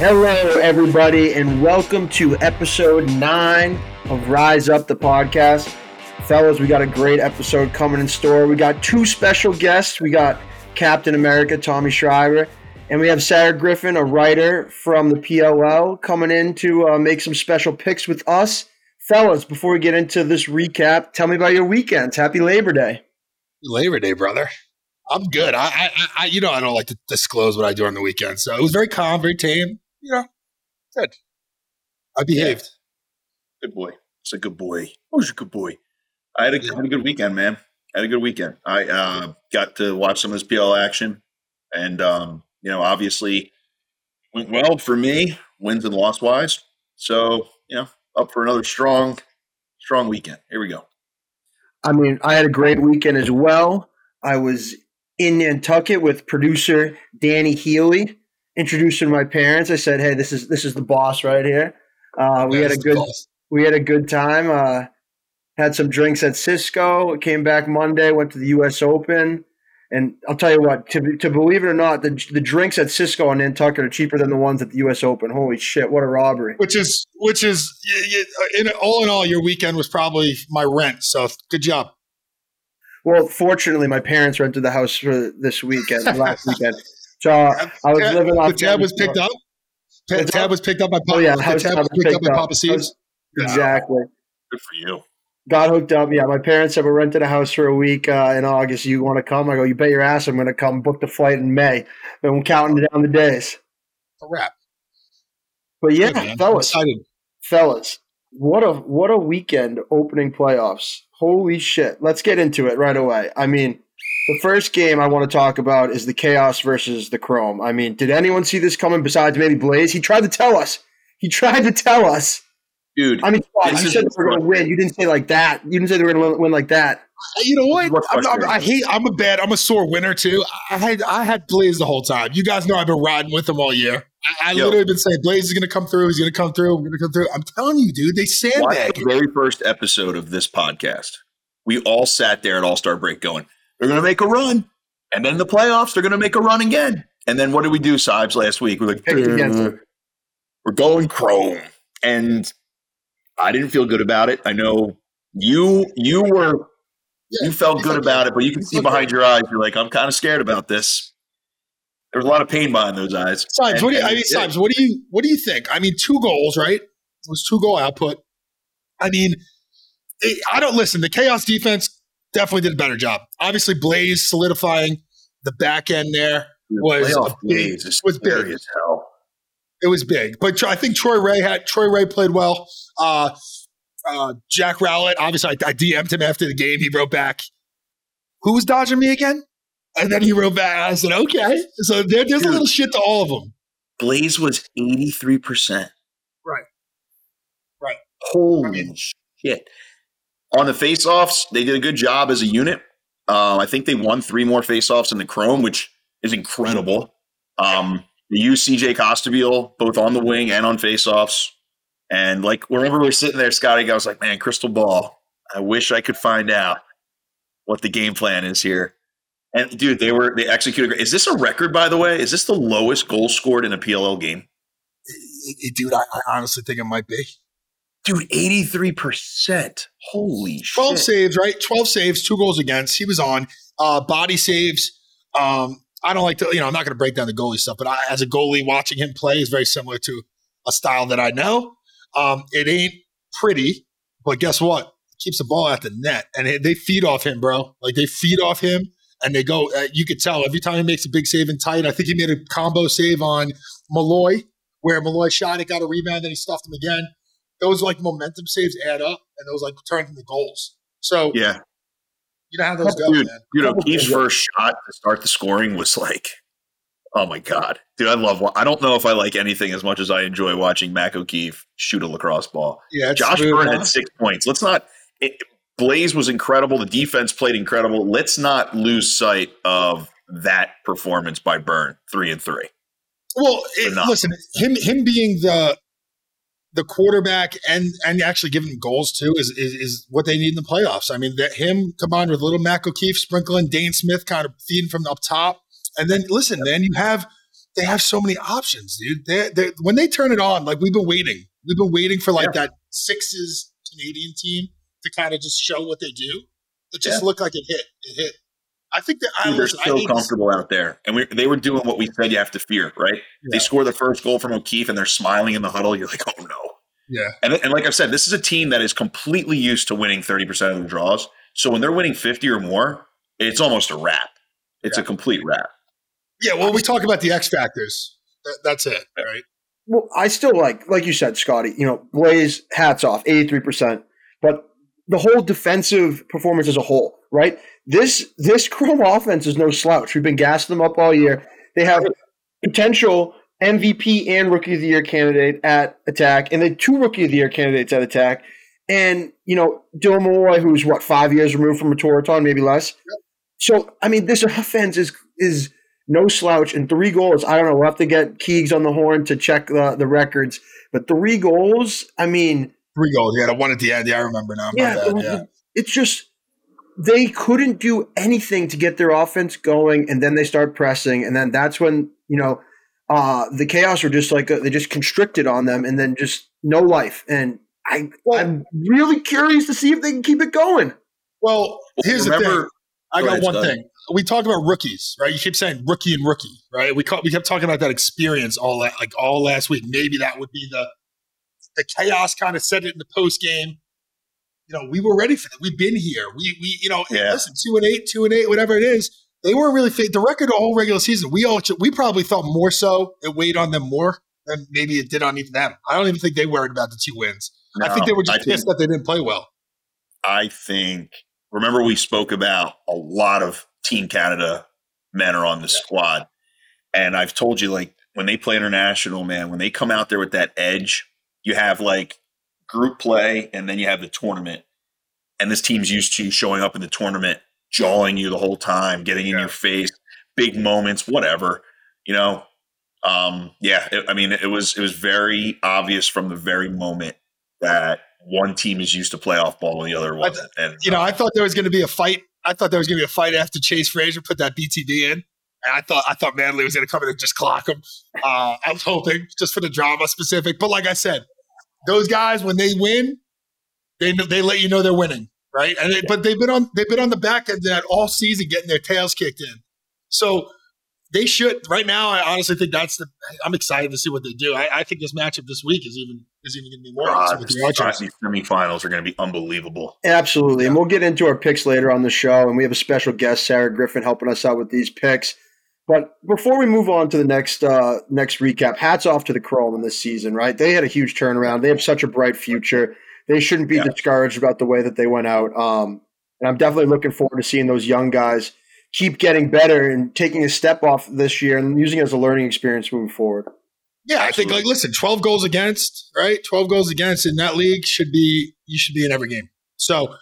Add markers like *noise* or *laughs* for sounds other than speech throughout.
Hello, everybody, and welcome to episode nine of Rise Up the podcast. Fellas, we got a great episode coming in store. We got two special guests. We got Captain America, Tommy Schreiber, and we have Sarah Griffin, a writer from the PLL, coming in to uh, make some special picks with us. Fellas, before we get into this recap, tell me about your weekends. Happy Labor Day. Labor Day, brother. I'm good. I, I, I, you know, I don't like to disclose what I do on the weekend, so it was very calm, very tame. You know, good. I behaved. Yeah. Good boy. It's a good boy. Who's a good boy? I had a, had a good weekend, man. I had a good weekend. I uh, got to watch some of this PL action, and um, you know, obviously went well for me, wins and loss wise. So you know, up for another strong, strong weekend. Here we go. I mean, I had a great weekend as well. I was in Nantucket with producer Danny Healy, introducing my parents. I said, "Hey, this is this is the boss right here." Uh, we had a good we had a good time. Uh, had some drinks at Cisco. Came back Monday. Went to the U.S. Open. And I'll tell you what, to, to believe it or not, the, the drinks at Cisco and Nantucket are cheaper than the ones at the U.S. Open. Holy shit, what a robbery! Which is, which is, in all in all, your weekend was probably my rent. So good job. Well, fortunately, my parents rented the house for this weekend, last *laughs* weekend. So uh, I was living off. The tab was picked up. The tab was picked up by Papa. Oh yeah, the tab was picked up by Papa Steve's. Exactly. Good for you. Got hooked up. Yeah, my parents said we're a house for a week uh, in August. You want to come? I go. You bet your ass I'm going to come. Book the flight in May. And I'm counting down the days. A wrap. But yeah, Good, fellas, fellas, what a what a weekend opening playoffs. Holy shit. Let's get into it right away. I mean, the first game I want to talk about is the Chaos versus the Chrome. I mean, did anyone see this coming besides maybe Blaze? He tried to tell us. He tried to tell us. Dude, I mean, you said they were going to win. You didn't say like that. You didn't say they were going to win like that. You know what? I'm, I'm, i hate. I'm a bad. I'm a sore winner too. I had I had Blaze the whole time. You guys know I've been riding with him all year. I, I literally been saying Blaze is going to come through. He's going to come through. I'm going to come through. I'm telling you, dude. They sandbag. The very first episode of this podcast, we all sat there at All Star break going, "They're going to make a run, and then the playoffs, they're going to make a run again." And then what did we do, Sibes, last week? We're like, we're going Chrome, and I didn't feel good about it. I know you you were yeah, you felt good about it, but you can see behind your eyes, you're like, I'm kind of scared about this. There's a lot of pain behind those eyes. Sibes, what do you, I mean, Sibes, what do you what do you think? I mean, two goals, right? It was two goal output. I mean, I don't listen. The chaos defense definitely did a better job. Obviously, Blaze solidifying the back end there was big, was big as hell. It was big, but I think Troy Reh had Troy Reh played well. Uh, uh, Jack Rowlett, obviously, I, I DM'd him after the game. He wrote back, "Who was dodging me again?" And then he wrote back. I said, "Okay." So there, there's Dude, a little shit to all of them. Blaze was eighty three percent. Right. Right. Holy shit! On the faceoffs, they did a good job as a unit. Uh, I think they won three more faceoffs in the Chrome, which is incredible. Um, they used CJ Costabile both on the wing and on faceoffs. And like wherever we are sitting there, Scotty, I was like, man, crystal ball. I wish I could find out what the game plan is here. And dude, they were they executed. Is this a record, by the way? Is this the lowest goal scored in a PLL game? Dude, I, I honestly think it might be. Dude, 83%. Holy 12 shit. saves, right? 12 saves, two goals against. He was on. Uh, body saves. Um, I don't like to, you know, I'm not going to break down the goalie stuff, but I, as a goalie, watching him play is very similar to a style that I know. Um, it ain't pretty, but guess what? He keeps the ball at the net, and it, they feed off him, bro. Like they feed off him, and they go. Uh, you could tell every time he makes a big save and tight. I think he made a combo save on Molloy, where Molloy shot it, got a rebound, and he stuffed him again. Those like momentum saves add up, and those like turn into goals. So yeah, you know how those go, Dude, man. You know, Keefe's first shot to start the scoring was like Oh my god, dude! I love. I don't know if I like anything as much as I enjoy watching Mac O'Keefe shoot a lacrosse ball. Yeah, Josh Byrne had six points. Let's not. It, Blaze was incredible. The defense played incredible. Let's not lose sight of that performance by Byrne, three and three. Well, it, listen, him him being the the quarterback and and actually giving goals too is, is, is what they need in the playoffs. I mean, that him combined with little Mac O'Keefe sprinkling Dane Smith kind of feeding from up top and then listen, man, you have they have so many options, dude. They, they, when they turn it on, like we've been waiting, we've been waiting for like yeah. that sixes Canadian team to kind of just show what they do. It just yeah. looked like it hit. It hit. I think that Dude, I, they're so comfortable out there, and we, they were doing what we said you have to fear, right? Yeah. They score the first goal from O'Keefe, and they're smiling in the huddle. You're like, oh no. Yeah. And, and like I said, this is a team that is completely used to winning 30% of the draws. So when they're winning 50 or more, it's almost a wrap. It's yeah. a complete wrap. Yeah. Well, we talk about the X factors. That, that's it, right? Well, I still like, like you said, Scotty, you know, Blaze, hats off, 83%. But the whole defensive performance as a whole, right? This this Chrome offense is no slouch. We've been gassing them up all year. They have potential MVP and Rookie of the Year candidate at attack, and then two Rookie of the Year candidates at attack. And you know, Dylan Molloy, who's what five years removed from a Tewaaraton, maybe less. So I mean, this offense is is no slouch, and three goals. I don't know. We'll have to get Keegs on the horn to check the the records, but three goals. I mean, three goals. Yeah, the one at the end. Yeah, I remember now. Yeah, yeah. it's just they couldn't do anything to get their offense going, and then they start pressing, and then that's when you know uh, the chaos were just like a, they just constricted on them, and then just no life. And I, well, I'm really curious to see if they can keep it going. Well, here's Remember, the thing. I got one thing. We talked about rookies, right? You keep saying rookie and rookie, right? We we kept talking about that experience all that, like all last week. Maybe that would be the the chaos kind of said it in the post game. You know, we were ready for that. We've been here. We we you know, yeah. listen, two and eight, two and eight, whatever it is. They weren't really fit. The record the whole regular season, we all we probably thought more so it weighed on them more than maybe it did on even them. I don't even think they worried about the two wins. No, I think they were just I pissed think, that they didn't play well. I think. Remember, we spoke about a lot of Team Canada men are on the yeah. squad, and I've told you like when they play international, man, when they come out there with that edge you have like group play and then you have the tournament. And this team's used to showing up in the tournament, jawing you the whole time, getting in yeah. your face, big moments, whatever. You know, um, yeah. It, I mean, it was it was very obvious from the very moment that one team is used to playoff ball and the other one. And you know, I thought there was going to be a fight. I thought there was going to be a fight after Chase Fraser put that BTB in. And I thought I thought Manley was going to come in and just clock him. Uh, I was hoping just for the drama specific, but like I said, those guys when they win, they they let you know they're winning, right? And they, but they've been on they've been on the back end of that all season, getting their tails kicked in. So they should right now. I honestly think that's the. I'm excited to see what they do. I, I think this matchup this week is even is even going to be more. God, the semifinals are going to be unbelievable. Absolutely, and we'll get into our picks later on the show, and we have a special guest, Sarah Griffin, helping us out with these picks. But before we move on to the next uh, next recap, hats off to the Chrome in this season, right? They had a huge turnaround. They have such a bright future. They shouldn't be yeah. discouraged about the way that they went out. Um, and I'm definitely looking forward to seeing those young guys keep getting better and taking a step off this year and using it as a learning experience moving forward. Yeah, I think like listen, 12 goals against, right? 12 goals against in that league should be you should be in every game. So,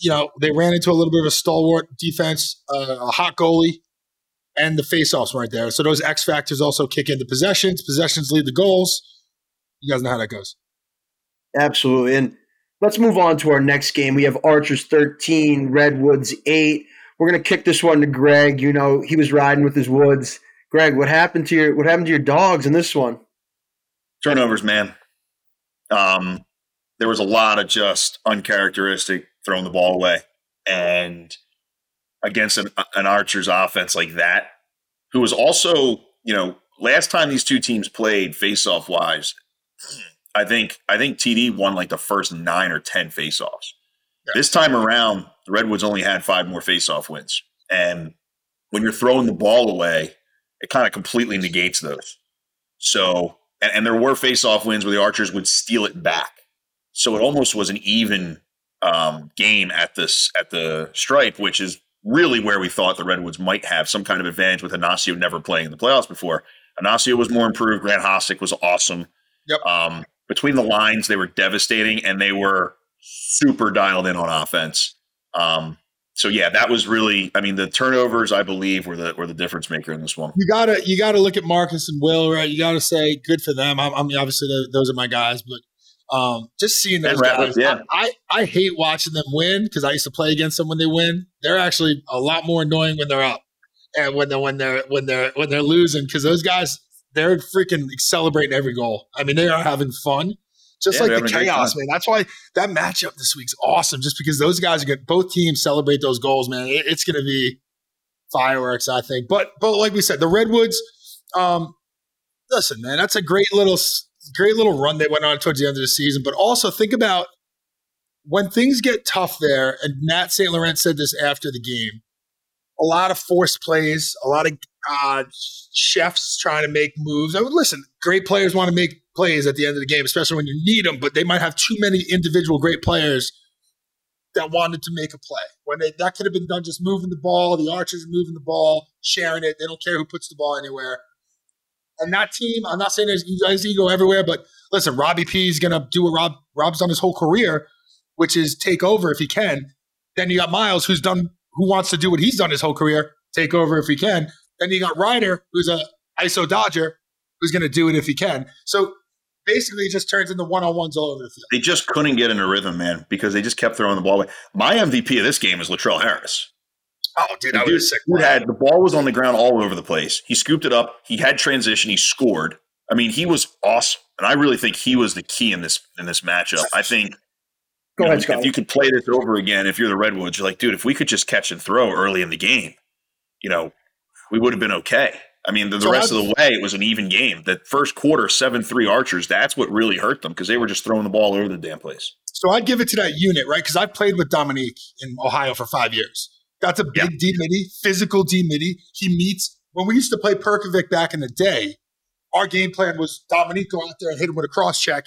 you know, they ran into a little bit of a stalwart defense, uh, a hot goalie, and the faceoffs weren't there. So those X factors also kick into possessions. Possessions lead the goals. You guys know how that goes. Absolutely. And let's move on to our next game. We have Archers 13, Redwoods 8. We're gonna kick this one to Greg. You know, he was riding with his woods. Greg, what happened to your what happened to your dogs in this one? Turnovers, man. Um, there was a lot of just uncharacteristic throwing the ball away. And against an, an Archer's offense like that, who was also, you know, last time these two teams played face-off wise, I think I think TD won like the first nine or ten face-offs. Yeah. This time around, the Redwoods only had five more face-off wins, and when you're throwing the ball away, it kind of completely negates those. So, and, and there were face-off wins where the Archers would steal it back. So it almost was an even um, game at this at the stripe, which is really where we thought the Redwoods might have some kind of advantage with Anasio never playing in the playoffs before. Anasio was more improved. Grant Hossack was awesome. Yep. Um, between the lines, they were devastating and they were super dialed in on offense. Um, so yeah, that was really. I mean, the turnovers I believe were the were the difference maker in this one. You gotta you gotta look at Marcus and Will, right? You gotta say good for them. I, I mean, obviously those are my guys, but um, just seeing those guys, yeah. I, I, I hate watching them win because I used to play against them when they win. They're actually a lot more annoying when they're up. and when they're when they're when they're when they're losing because those guys they're freaking celebrating every goal. I mean, they are having fun. Just Yeah, like the having a great chaos, man. That's why that matchup this week's awesome. Just because those guys are good. Both teams celebrate those goals, man. It- it's going to be fireworks, I think. But but like we said, the Redwoods. Um, listen, man, that's a great little great little run they went on towards the end of the season. But also think about when things get tough there. And Matt St. Laurent said this after the game. A lot of forced plays, a lot of uh, chefs trying to make moves. I would listen. Great players want to make plays at the end of the game, especially when you need them. But they might have too many individual great players that wanted to make a play. When they, that could have been done just moving the ball, the archers moving the ball, sharing it. They don't care who puts the ball anywhere. And that team, I'm not saying there's there's ego everywhere, but listen, Robbie P is gonna do what Rob Rob's done his whole career, which is take over if he can. Then you got Myles, who's done who wants to do what he's done his whole career, take over if he can. Then you got Ryder, who's a ISO Dodger, who's gonna do it if he can. So basically it just turns into one on ones all over the field. They just couldn't get in a rhythm, man, because they just kept throwing the ball away. My MVP of this game is Latrell Harris. Oh, dude, that Dude, was a sick. Dude had the ball was on the ground all over the place. He scooped it up. He had transition. He scored. I mean, he was awesome, and I really think he was the key in this in this matchup. I think Go you know, ahead, Scott. if you could play this over again, if you're the Redwoods, you're like, dude, if we could just catch and throw early in the game, you know, we would have been okay. I mean, the, the So rest I'd- of the way, it was an even game. The first quarter, seven three Archers. That's what really hurt them because they were just throwing the ball over the damn place. So I'd give it to that unit, right? Because I've played with Dominique in Ohio for five years. That's a big Yeah. D midi, physical D midi. He meets when we used to play Perkovic back in the day. Our game plan was Dominique go out there and hit him with a cross check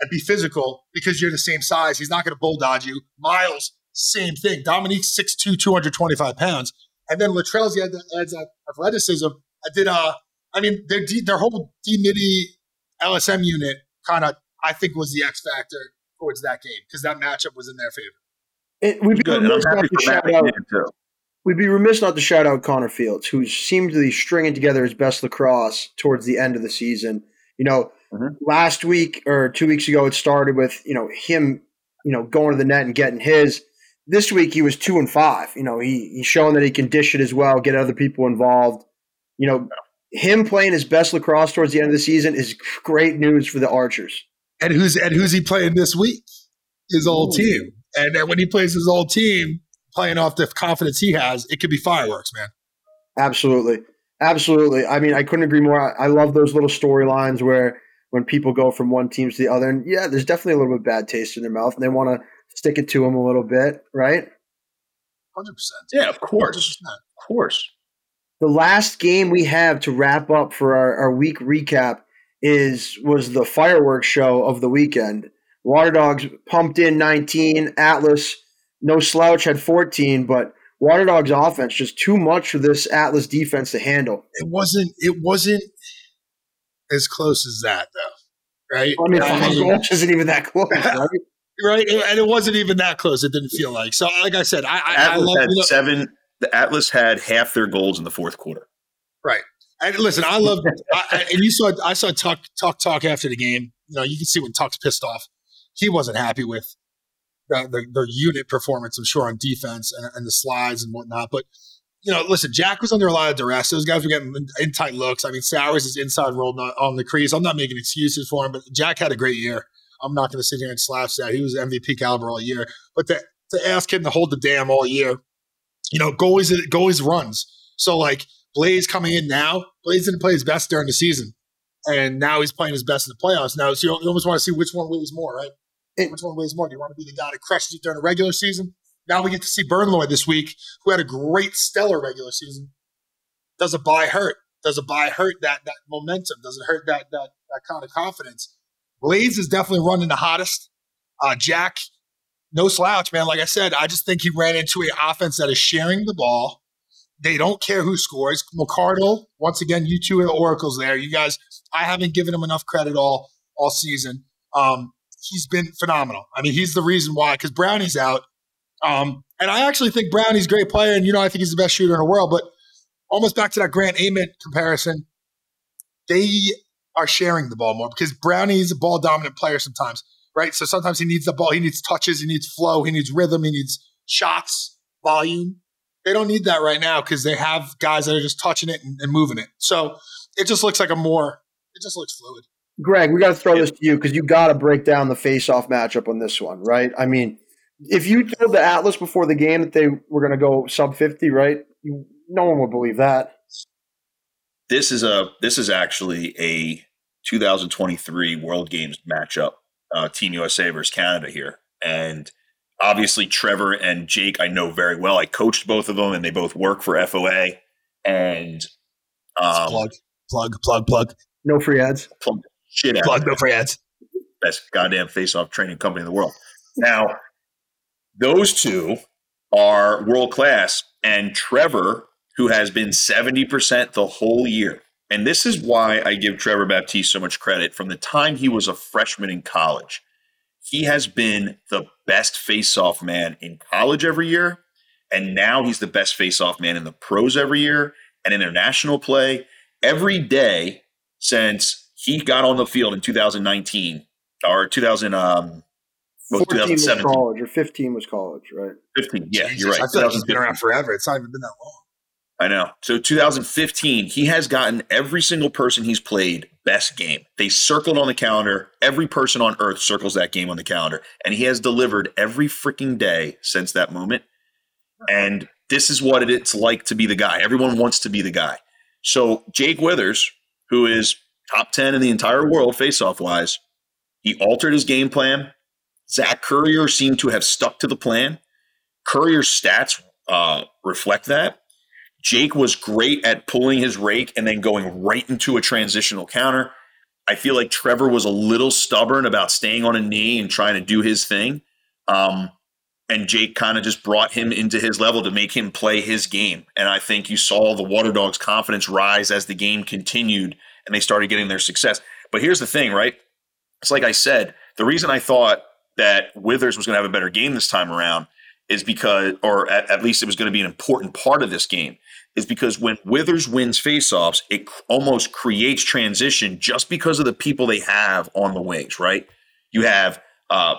and be physical because you're the same size. He's not going to bull dodge you. Myles, same thing. Dominique's 6'2", 225 pounds. And then Latrell's he adds that athleticism. I did, uh, I mean, their, D, their whole D midi LSM unit kind of, I think, was the X factor towards that game because that matchup was in their favor. It, we'd, be Good, remiss not to shout out, we'd be remiss not to shout out Connor Fields, who seemed to be stringing together his best lacrosse towards the end of the season. You know, Mhm. last week or two weeks ago, it started with you know him, you know, going to the net and getting his. This week he was two and five. You know, he he's showing that he can dish it as well, get other people involved. You know, him playing his best lacrosse towards the end of the season is great news for the Archers. And who's and who's he playing this week? His old Ooh. team. And then when he plays his old team, playing off the confidence he has, it could be fireworks, man. Absolutely. Absolutely. I mean, I couldn't agree more. I, I love those little storylines where when people go from one team to the other, and yeah, there's definitely a little bit of bad taste in their mouth, and they want to stick it to them a little bit, right? Hundred percent. Yeah, of course. Of course. The last game we have to wrap up for our, our week recap is was the fireworks show of the weekend. Water Dogs pumped in 19. Atlas, no slouch, had 14, but Water Dogs offense just too much for this Atlas defense to handle. It wasn't it wasn't as close as that though. Right? I mean, I mean, goals isn't even that close, *laughs* right? right? And it wasn't even that close. It didn't feel like. So like I said, I I, I Atlas love had you know- seven. The Atlas had half their goals in the fourth quarter. Right. And listen, I love, I, I- and you saw, I saw Tuck, talk talk after the game. You know, you can see when Tuck's pissed off. He wasn't happy with the, the, the unit performance, I'm sure, on defense and, and the slides and whatnot. But, you know, listen, Jack was under a lot of duress. Those guys were getting in, tight looks. I mean, Sowers is inside rolled on, the crease. I'm not making excuses for him, but Jack had a great year. I'm not going to sit here and slash that. He was MVP caliber all year. But to, to ask him to hold the damn all year, you know, goalies, goalies runs. So, like, Blaze coming in now. Blaze didn't play his best during the season, and now he's playing his best in the playoffs. Now, so you almost want to see which one weighs more, right? It- which one weighs more? Do you want to be the guy that crushes it during the regular season? Now we get to see Bernlohr this week, who had a great stellar regular season. Does a buy hurt? Does a buy hurt that that momentum? Does it hurt that that that kind of confidence? Blaze is definitely running the hottest. Uh, Jack, no slouch, man. Like I said, I just think he ran into an offense that is sharing the ball. They don't care who scores. McArdle, once again, you two are the oracles there. You guys, I haven't given him enough credit all all season. Um, he's been phenomenal. I mean, he's the reason why because Brownie's out. Um, and I actually think Brownie's a great player, and you know, I think he's the best shooter in the world. But almost back to that Grant Ament comparison, they are sharing the ball more because Brownie's a ball dominant player sometimes, right? So sometimes he needs the ball, he needs touches, he needs flow, he needs rhythm, he needs shots, volume. They don't need that right now because they have guys that are just touching it and, and moving it. So it just looks like a more. It just looks fluid. Greg, we got to throw this to you because you got to break down the face-off matchup on this one, right? I mean, if you told the Atlas before the game that they were going to go sub fifty, right? You, no one would believe that. This is a this is actually a 2023 World Games matchup, uh, Team USA versus Canada here, and obviously Trevor and Jake I know very well. I coached both of them, and they both work for FOA. And um, plug, plug, plug, plug. No free ads. Plug shit out. Plug no free ads. Best goddamn face-off training company in the world. Now, those two are world class, and Trevor, who has been 70% the whole year. And this is why I give Trevor Baptiste so much credit. From the time he was a freshman in college, he has been the best face-off man in college every year. And now he's the best face-off man in the pros every year and international play every day since he got on the field in 2019 or 2000 um, what, 14 was college or 15 was college, right? 15. Yeah, Jesus, you're right. I feel like he's been around forever. It's not even been that long. I know. So 2015, he has gotten every single person he's played best game. They circled on the calendar. Every person on earth circles that game on the calendar. And he has delivered every freaking day since that moment. And this is what it's like to be the guy. Everyone wants to be the guy. So Jake Withers, who is top 10 in the entire world face-off wise, he altered his game plan. Zach Currier seemed to have stuck to the plan. Currier's stats uh, reflect that. Jake was great at pulling his rake and then going right into a transitional counter. I feel like Trevor was a little stubborn about staying on a knee and trying to do his thing. Um, and Jake kind of just brought him into his level to make him play his game. And I think you saw the Water Dogs' confidence rise as the game continued and they started getting their success. But here's the thing, right? It's like I said, the reason I thought that Withers was going to have a better game this time around is because, or at, at least it was going to be an important part of this game, is because when Withers wins faceoffs, it almost creates transition just because of the people they have on the wings, right? You have uh,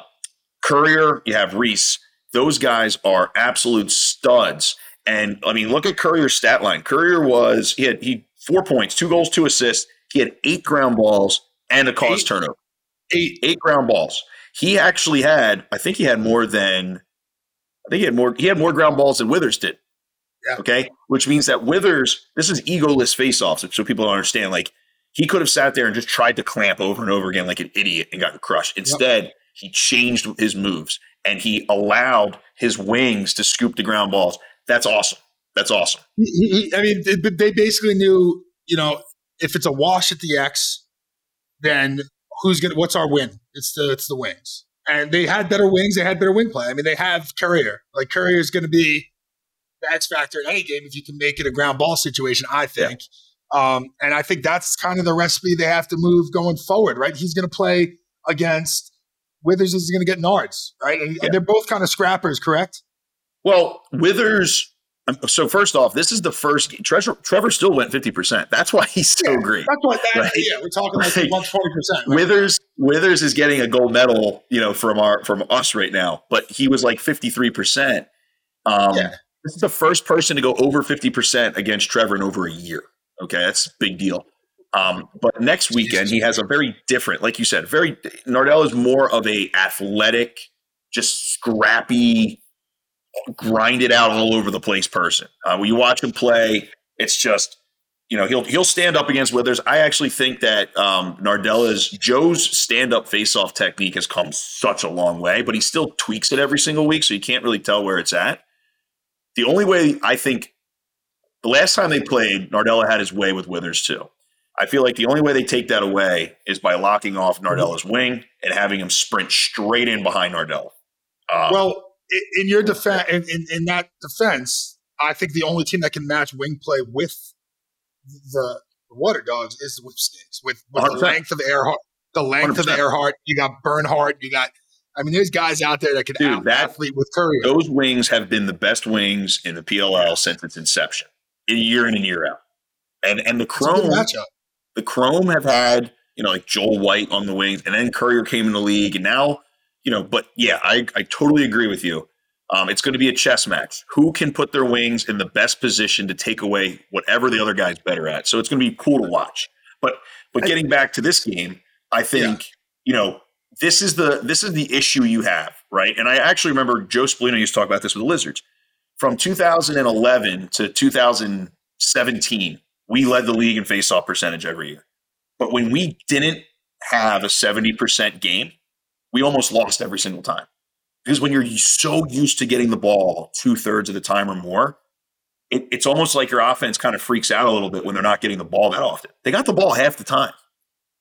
Currier, you have Reese. Those guys are absolute studs. And I mean, look at Currier's stat line. Currier was he had he four points, two goals, two assists. He had eight ground balls and a cause Eight? turnover. Eight. Eight ground balls. He actually had, I think he had more than, I think he had more. He had more ground balls than Withers did. Yeah. Okay, which means that Withers, this is egoless face-offs, so people don't understand. Like he could have sat there and just tried to clamp over and over again like an idiot and gotten crushed. Instead, he changed his moves and he allowed his wings to scoop the ground balls. That's awesome. That's awesome. He- he- I mean, they, they basically knew, you know, if it's a wash at the X, then who's gonna? What's our win? It's the it's the wings, and they had better wings. They had better wing play. I mean, they have Currier. Like Currier is going to be the X factor in any game if you can make it a ground ball situation. I think, um, and I think that's kind of the recipe they have to move going forward. Right? He's going to play against Withers. Is going to get Nards. Right? And, Yeah. they're both kind of scrappers, correct? Well, Withers. um, So first off, this is the first. Trevor, Trevor still went fifty percent. That's why he's so Yeah, great. That's what. That, Right. Yeah, we're talking like Right. one forty percent. Withers Withers is getting a gold medal, you know, from our from us right now, but he was like fifty three percent. Um. This is the first person to go over fifty percent against Trevor in over a year. Okay, that's a big deal. Um, but next weekend he has a very different, like you said, very Nardella is more of a athletic, just scrappy, grind it out all over the place person. Uh, when you watch him play, it's just you know he'll he'll stand up against Withers. I actually think that um, Nardella's Joe's stand up face off technique has come such a long way, but he still tweaks it every single week, so you can't really tell where it's at. The only way I think the last time they played, Nardella had his way with Withers too. I feel like the only way they take that away is by locking off Nardella's wing and having him sprint straight in behind Nardella. Um, Well, in, your defense, in, in, in that defense, I think the only team that can match wing play with the, the Water Dogs is the Whipsnakes. With, with the 100%. length of Ehrhardt, the length of 100%. Ehrhardt, you got Bernhardt, you got. I mean, there's guys out there that can Dude, out that- athlete with Curry. those wings have been the best wings in the PLL since its inception, in year in and year out. And and the It's a good Chrome, matchup. The Chrome have had you know like Joel White on the wings, and then Currier came in the league, and now you know. But yeah, I I totally agree with you. Um, it's going to be a chess match. Who can put their wings in the best position to take away whatever the other guy's better at? So it's going to be cool to watch. But but getting back to this game, I think you know this is the this is the issue you have, right? And I actually remember Joe Spallina used to talk about this with the Lizards. From 2011 to 2017, we led the league in faceoff percentage every year. But when we didn't have a 70% game, we almost lost every single time. Because when you're so used to getting the ball two thirds of the time or more, it, it's almost like your offense kind of freaks out a little bit when they're not getting the ball that often. They got the ball half the time.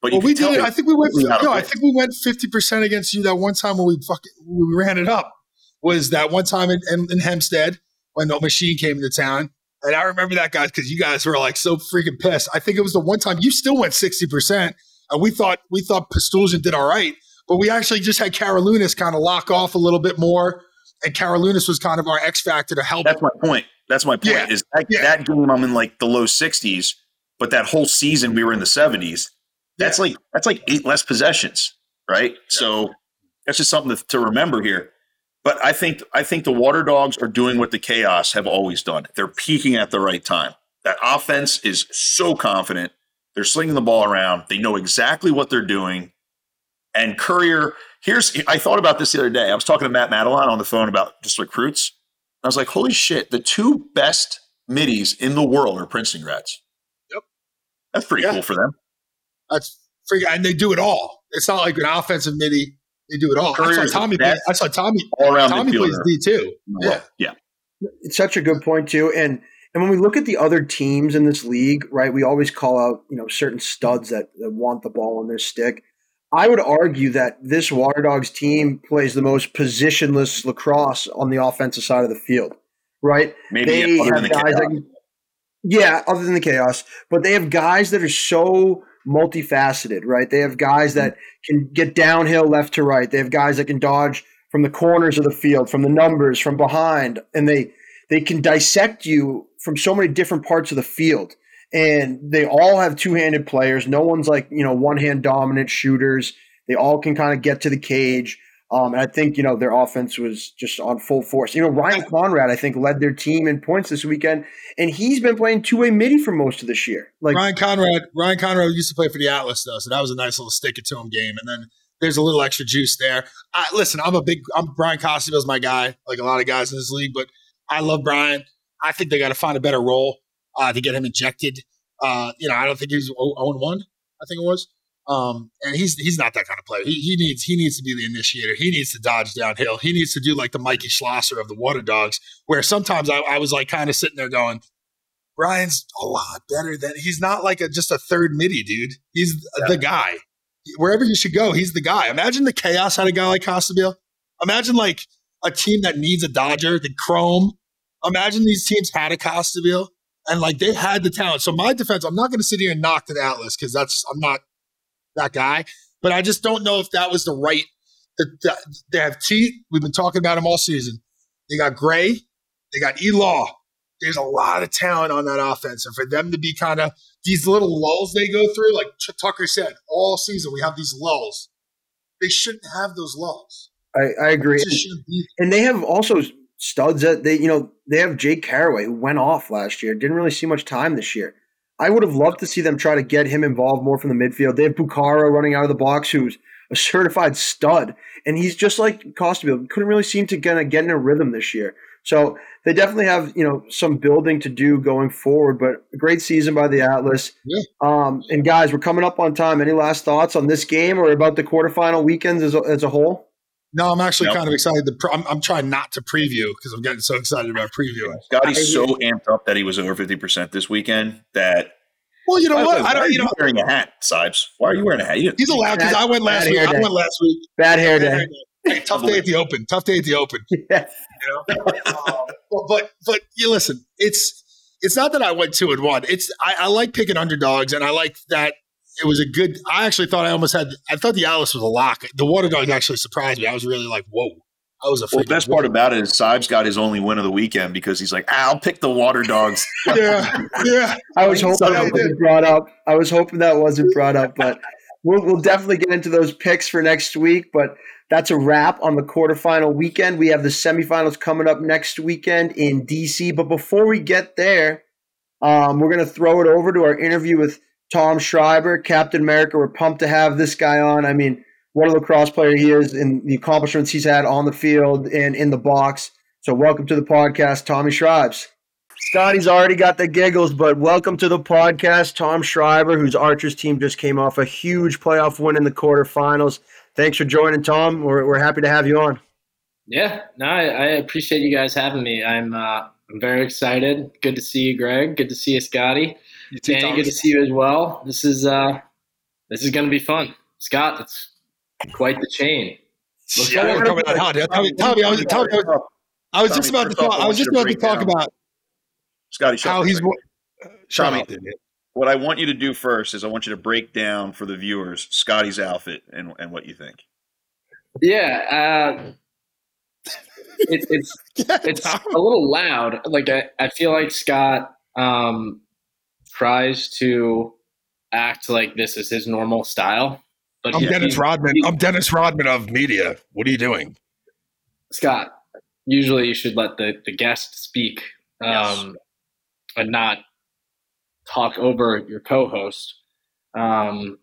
But well, we did. I think we went. No, I think we went fifty percent against you that one time when we fucking we ran it up. Was that one time in, in, in Hempstead when the machine came into town? And I remember that guys, because you guys were like so freaking pissed. I think it was the one time you still went sixty percent, and we thought we thought Pastulzin did all right, but we actually just had Karalunas kind of lock off a little bit more, and Karalunas was kind of our X factor to help. That's my point. That's my point. Yeah. Is that, yeah. that game I'm in like the low sixties, but that whole season we were in the seventies that's yeah. like that's like eight less possessions, right? So that's just something to, to remember here. But I think I think the Water Dogs are doing what the Chaos have always done. They're peaking at the right time. That offense is so confident. They're slinging the ball around. They know exactly what they're doing. And Currier, here's I thought about this the other day. I was talking to Matt Madalon on the phone about just recruits. I was like, holy shit, the two best middies in the world are Princeton grads. Yep. That's pretty yeah. cool for them. That's freaking, and they do it all. It's not like an offensive midi. They do it all. I saw Tommy. Play, I saw Tommy. All around Tommy plays D too. Yeah, yeah. It's such a good point too, and and when we look at the other teams in this league, right, we always call out you know certain studs that, that want the ball on their stick. I would argue that this Water Dogs team plays the most positionless lacrosse on the offensive side of the field, right? Maybe they have the guys that yeah, other than the chaos, but they have guys that are so multifaceted, right? They have guys that mm-hmm. can get downhill left to right. They have guys that can dodge from the corners of the field, from the numbers, from behind, and they they can dissect you from so many different parts of the field. And they all have two-handed players. No one's like, you know, one-hand dominant shooters. They all can kind of get to the cage. Um, and I think you know their offense was just on full force. You know Ryan Conrad, I think, led their team in points this weekend, and he's been playing two way midi for most of this year. Like Ryan Conrad, Ryan Conrad used to play for the Atlas though, so that was a nice little stick it to him game. And then there's a little extra juice there. I, listen, I'm a big, I'm Bryan Costabile's my guy, like a lot of guys in this league, but I love Brian. I think they got to find a better role uh, to get him injected. Uh, you know, I don't think he's 0 1. I think it was. Um, and he's he's not that kind of player. He, he needs he needs to be the initiator. He needs to dodge downhill. He needs to do like the Mikie Schlosser of the Water Dogs, where sometimes I, I was like kind of sitting there going, Brian's a lot better than he's not like a just a third midi dude. He's yeah. the guy. Wherever you should go, he's the guy. Imagine the chaos had a guy like Costabile. Imagine like a team that needs a Dodger, the Chrome. Imagine these teams had a Costabile and like they had the talent. So my defense, I'm not going to sit here and knock the Atlas because that's I'm not that guy. But I just don't know if that was the right. The, the, they have T. We've been talking about him all season. They got Gray. They got E Law. There's a lot of talent on that offense, and for them to be kind of these little lulls they go through, like Tucker said, all season we have these lulls. They shouldn't have those lulls. I, I agree, and they have also studs that they, you know, they have Jake Carraway who went off last year. Didn't really see much time this year. I would have loved to see them try to get him involved more from the midfield. They have Bucaro running out of the box, who's a certified stud, and he's just like Costabile. Couldn't really seem to of get in a rhythm this year. So they definitely have you know some building to do going forward. But a great season by the Atlas. Yeah. Um, and guys, we're coming up on time. Any last thoughts on this game or about the quarterfinal weekends as a, as a whole? No, I'm actually nope. kind of excited. To pre- I'm, I'm, trying not to preview because I'm getting so excited about previewing. Scotty's so amped up that he was over 50% this weekend that. Well, you know what? I don't. You know, wearing a hat, Sibes. Why are you wearing a hat? He's allowed because I went last week. I went last week. Bad hair day. Hey, tough day at the open. Tough day at the open. *laughs* Yeah. You know? um, but, but but you listen. It's it's not that I went two and one. It's I, I like picking underdogs, and I like that it was a good. I actually thought I almost had. I thought the Alice was a lock. The Water Dog actually surprised me. I was really like, whoa. I was a well, the best part about it is Sibes got his only win of the weekend because he's like, I'll pick the Water Dogs. *laughs* yeah, yeah. I was hoping that wasn't brought up. I was hoping that wasn't brought up, but we'll, we'll definitely get into those picks for next week, but that's a wrap on the quarterfinal weekend. We have the semifinals coming up next weekend in DC. But before we get there, um, we're going to throw it over to our interview with Tom Schreiber, Captain America. We're pumped to have this guy on. I mean, what a lacrosse player he is and the accomplishments he's had on the field and in the box. So, welcome to the podcast, Tommy Schreibs. Scotty's already got the giggles, but welcome to the podcast, Tom Schreiber, whose Archers team just came off a huge playoff win in the quarterfinals. Thanks for joining, Tom. We're, we're happy to have you on. Yeah, no, I, I appreciate you guys having me. I'm uh, I'm very excited. Good to see you, Greg. Good to see you, Scotty. You too, Danny, good to see you as well. This is uh, this is going to be fun. Scott, that's quite the chain. yeah, we're coming out hot. Tommy, Tommy, I was, Tommy, I was, I was just about to talk. I was just about to talk about Scotty. How he's Tommy. What I want you to do first is I want you to break down for the viewers Scotty's outfit and, and what you think. Yeah, uh, it, it's *laughs* it's a little loud. Like I, I feel like Scott um, tries to act like this is his normal style. But I'm Dennis Rodman. I'm Dennis Rodman of media. What are you doing, Scott? Usually, you should let the the guest speak um, yes. and not talk over your co-host. Um,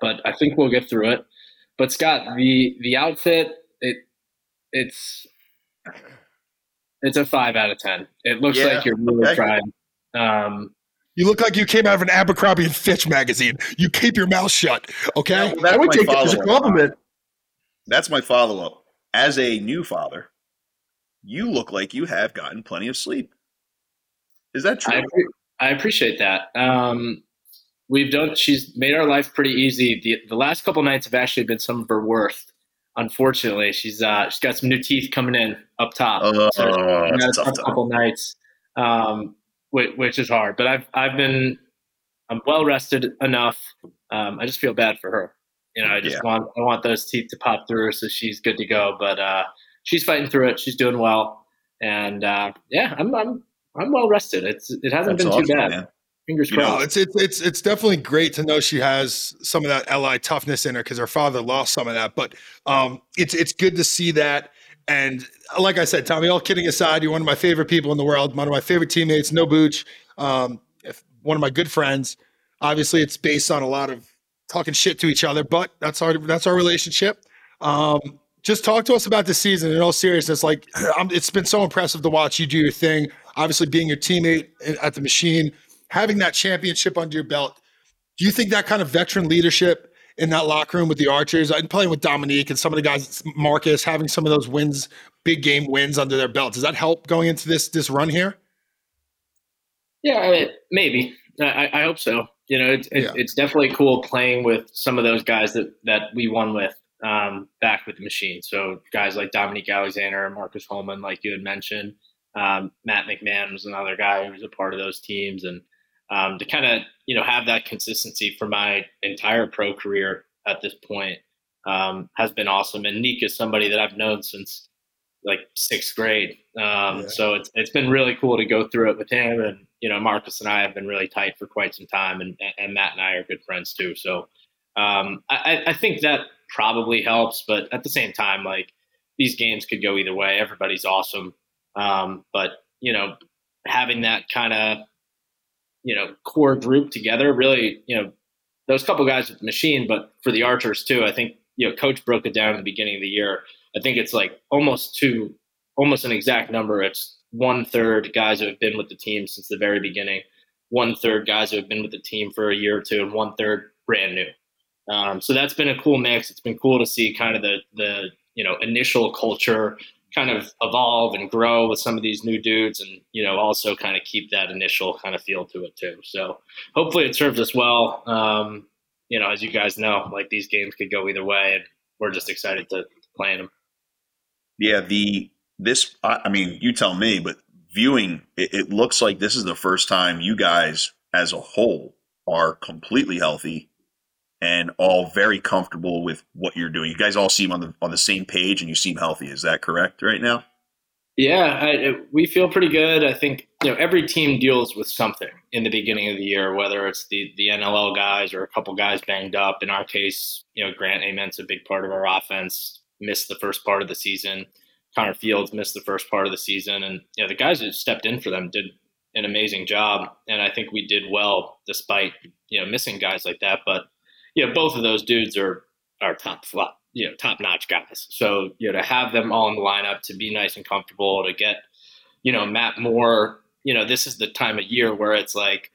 but I think we'll get through it. But Scott, the the outfit it it's it's a five out of ten. It looks yeah, like you're really okay. trying. Um, you look like you came out of an Abercrombie and Fitch magazine. You keep your mouth shut, okay? Yeah, I would take that as a compliment. That's my follow up. As a new father, you look like you have gotten plenty of sleep. Is that true? I, I appreciate that. Um, we've done. She's made our life pretty easy. The, the last couple nights have actually been some of her worst. Unfortunately, she's uh, she's got some new teeth coming in up top. Oh, so a couple nights. Um, which, which is hard. But I've I've been I'm well rested enough. Um, I just feel bad for her. You know, I just yeah. want I want those teeth to pop through so she's good to go. But uh, she's fighting through it. She's doing well, and uh, yeah, I'm I'm I'm well rested. It's it hasn't That's been awesome, too bad. Man. Fingers crossed. You know, it's, it's it's it's definitely great to know she has some of that li toughness in her because her father lost some of that. But um, it's it's good to see that and like I said, Tommy, all kidding aside, you're one of my favorite people in the world, one of my favorite teammates, no booch, um, one of my good friends. Obviously, it's based on a lot of talking shit to each other, but that's our that's our relationship. Um, just talk to us about the season in all seriousness. Like, *clears throat* it's been so impressive to watch you do your thing. Obviously, being your teammate at the machine, having that championship under your belt. Do you think that kind of veteran leadership in that locker room with the Archers and playing with Dominique and some of the guys, Marcus, having some of those wins, big game wins under their belt. Does that help going into this this run here? Yeah, I mean, maybe. I, I, hope so. You know, it's, yeah. it's definitely cool playing with some of those guys that that we won with um, back with the machine. So guys like Dominique Alexander and Marcus Holman, like you had mentioned. Um, Matt McMahon was another guy who was a part of those teams, and um, to kind of you know have that consistency for my entire pro career at this point um, has been awesome. And Nick is somebody that I've known since like sixth grade, um, yeah. so it's it's been really cool to go through it with him. And you know, Marcus and I have been really tight for quite some time, and and Matt and I are good friends too. So um, I, I think that probably helps, but at the same time, like these games could go either way. Everybody's awesome, um, but you know, having that kind of you know core group together. Really, you know, those couple guys with the machine, but for the archers too. I think you know, coach broke it down at the beginning of the year. I think it's like almost two, almost an exact number. It's one third guys who have been with the team since the very beginning, one third guys who have been with the team for a year or two, and one third brand new. Um, so that's been a cool mix. It's been cool to see kind of the the you know initial culture kind of evolve and grow with some of these new dudes and you know also kind of keep that initial kind of feel to it too. So hopefully it serves us well. Um, you know as you guys know like these games could go either way and we're just excited to, play in them. Yeah the this i mean you tell me but viewing it, it looks like this is the first time you guys as a whole are completely healthy and all very comfortable with what you're doing. You guys all seem on the on the same page and you seem healthy. Is that correct right now? Yeah, I, we feel pretty good. I think you know every team deals with something in the beginning of the year, whether it's the the NLL guys or a couple guys banged up. In our case, you know Grant Ament's a big part of our offense. Missed the first part of the season. Connor Fields missed the first part of the season, and you know the guys that stepped in for them did an amazing job. And I think we did well despite you know missing guys like that. But you know both of those dudes are are top flop you know top notch guys. So you know to have them all in the lineup to be nice and comfortable to get you know Matt Moore. You know this is the time of year where it's like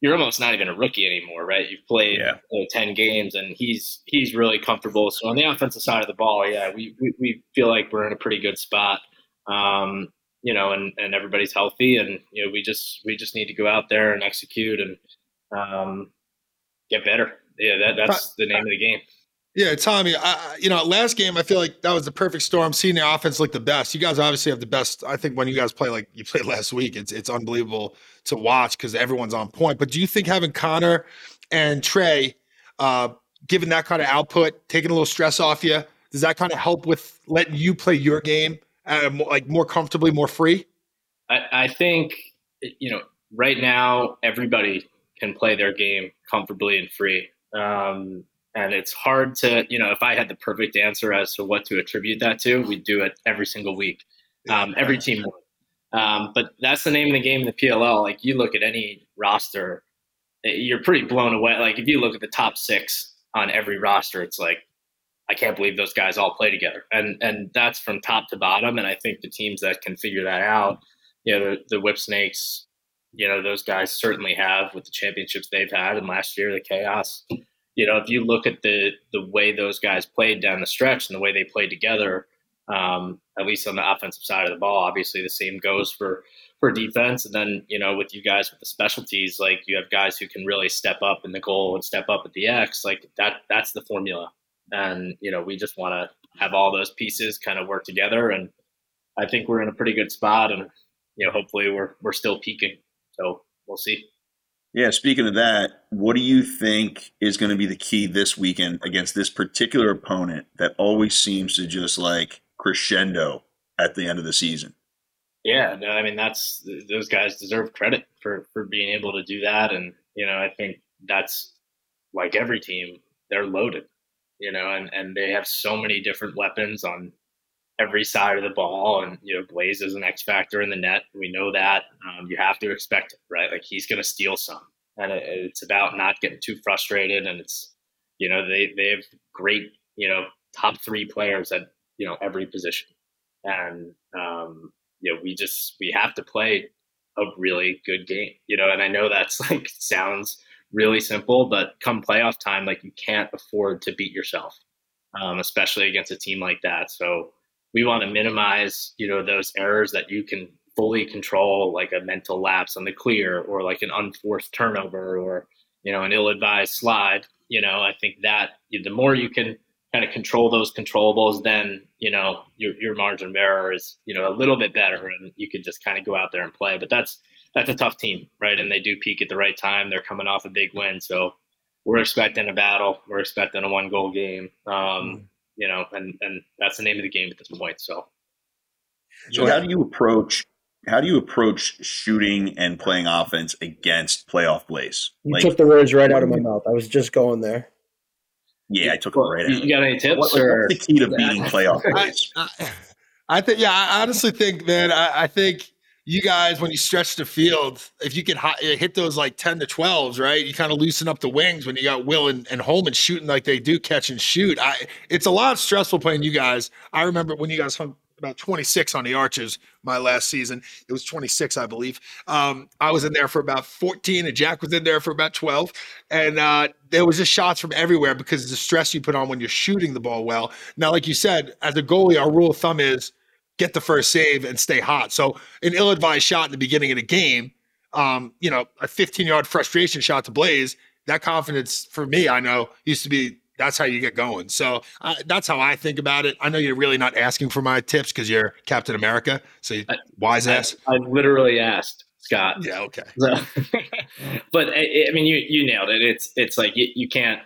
you're almost not even a rookie anymore, right? You've played yeah. you know, ten games, and he's he's really comfortable. So on the offensive side of the ball, yeah, we we, we feel like we're in a pretty good spot. Um, you know, and, and everybody's healthy, and you know, we just we just need to go out there and execute and um, get better. Yeah, that, that's the name of the game. Yeah, Tommy, I, you know, last game I feel like that was the perfect storm. Seeing the offense look the best. You guys obviously have the best. I think when you guys play like you played *laughs* last week, it's it's unbelievable to watch because everyone's on point. But do you think having Connor and Trey, uh, giving that kind of output, taking a little stress off you, does that kind of help with letting you play your game uh, like more comfortably, more free? I, I think you know right now everybody can play their game comfortably and free. Um, and it's hard to, you know, if I had the perfect answer as to what to attribute that to, we'd do it every single week. Um, *laughs* every team would. Um, but that's the name of the game in the PLL. Like you look at any roster, eh, you're pretty blown away. Like if you look at the top six on every roster, it's like, I can't believe those guys all play together. And and that's from top to bottom. And I think the teams that can figure that out, you know, the, the Whip Snakes, you know, those guys certainly have with the championships they've had. And last year, the Chaos, you know, if you look at the the way those guys played down the stretch and the way they played together, um, at least on the offensive side of the ball, obviously the same goes for for defense. And then you know, with you guys with the specialties, like you have guys who can really step up in the goal and step up at the X. Like that, that's the formula. And you know, we just want to have all those pieces kind of work together. And I think we're in a pretty good spot. And you know, hopefully we're we're still peaking. So we'll see. Yeah, speaking of that, what do you think is going to be the key this weekend against this particular opponent that always seems to just like crescendo at the end of the season? Yeah, no, I mean that's those guys deserve credit for for being able to do that, and you know I think that's like every team, they're loaded, you know, and and they have so many different weapons on every side of the ball. And, you know, Blaze is an X factor in the net. We know that. Um, you have to expect it, right? Like he's going to steal some. And it, it's about not getting too frustrated. And it's, you know, they, they have great, you know, top three players at, you know, every position. And, um, you know, we just, we have to play a really good game, you know, and I know that's *laughs* like sounds really simple, but come playoff time, like you can't afford to beat yourself, um, especially against a team like that. So, we want to minimize you know those errors that you can fully control like a mental lapse on the clear or like an unforced turnover or you know an ill-advised slide you know i think that the more you can kind of control those controllables then you know your, your margin of error is you know a little bit better and you can just kind of go out there and play. But that's that's a tough team right? And they do peak at the right time. They're coming off a big win. So we're expecting a battle. We're expecting a one goal game. Um, mm you know, and and that's the name of the game at this point. So, so how do you approach how do you approach shooting and playing offense against playoff Blaze? You like, took the words right out of my mouth. I was just going there. Yeah, I took well, it right. You, got any tips? What, or? What's the key to beating playoff *laughs* Blaze? I, I, I, think. Yeah, I honestly think, man. I, I think you guys, when you stretch the field, if you can hit those like 10 to 12s, right? You kind of loosen up the wings when you got Will and, and Holman shooting like they do, catch and shoot. I, it's a lot stressful playing you guys. I remember when you guys hung about 26 on the arches my last season. It was 26, I believe. Um, I was in there for about 14, and Jack was in there for about 12. And uh, there was just shots from everywhere because the stress you put on when you're shooting the ball well. Now, like you said, as a goalie, our rule of thumb is – get the first save and stay hot. So an ill-advised shot in the beginning of the game, um, you know, a 15-yard frustration shot to Blaze, that confidence for me, I know, used to be that's how you get going. So uh, that's how I think about it. I know you're really not asking for my tips because you're Captain America, so you, I, wise ass. I, I literally asked Scott. Yeah, okay. So, *laughs* but I, I, mean, you you nailed it. It's it's like you, you can't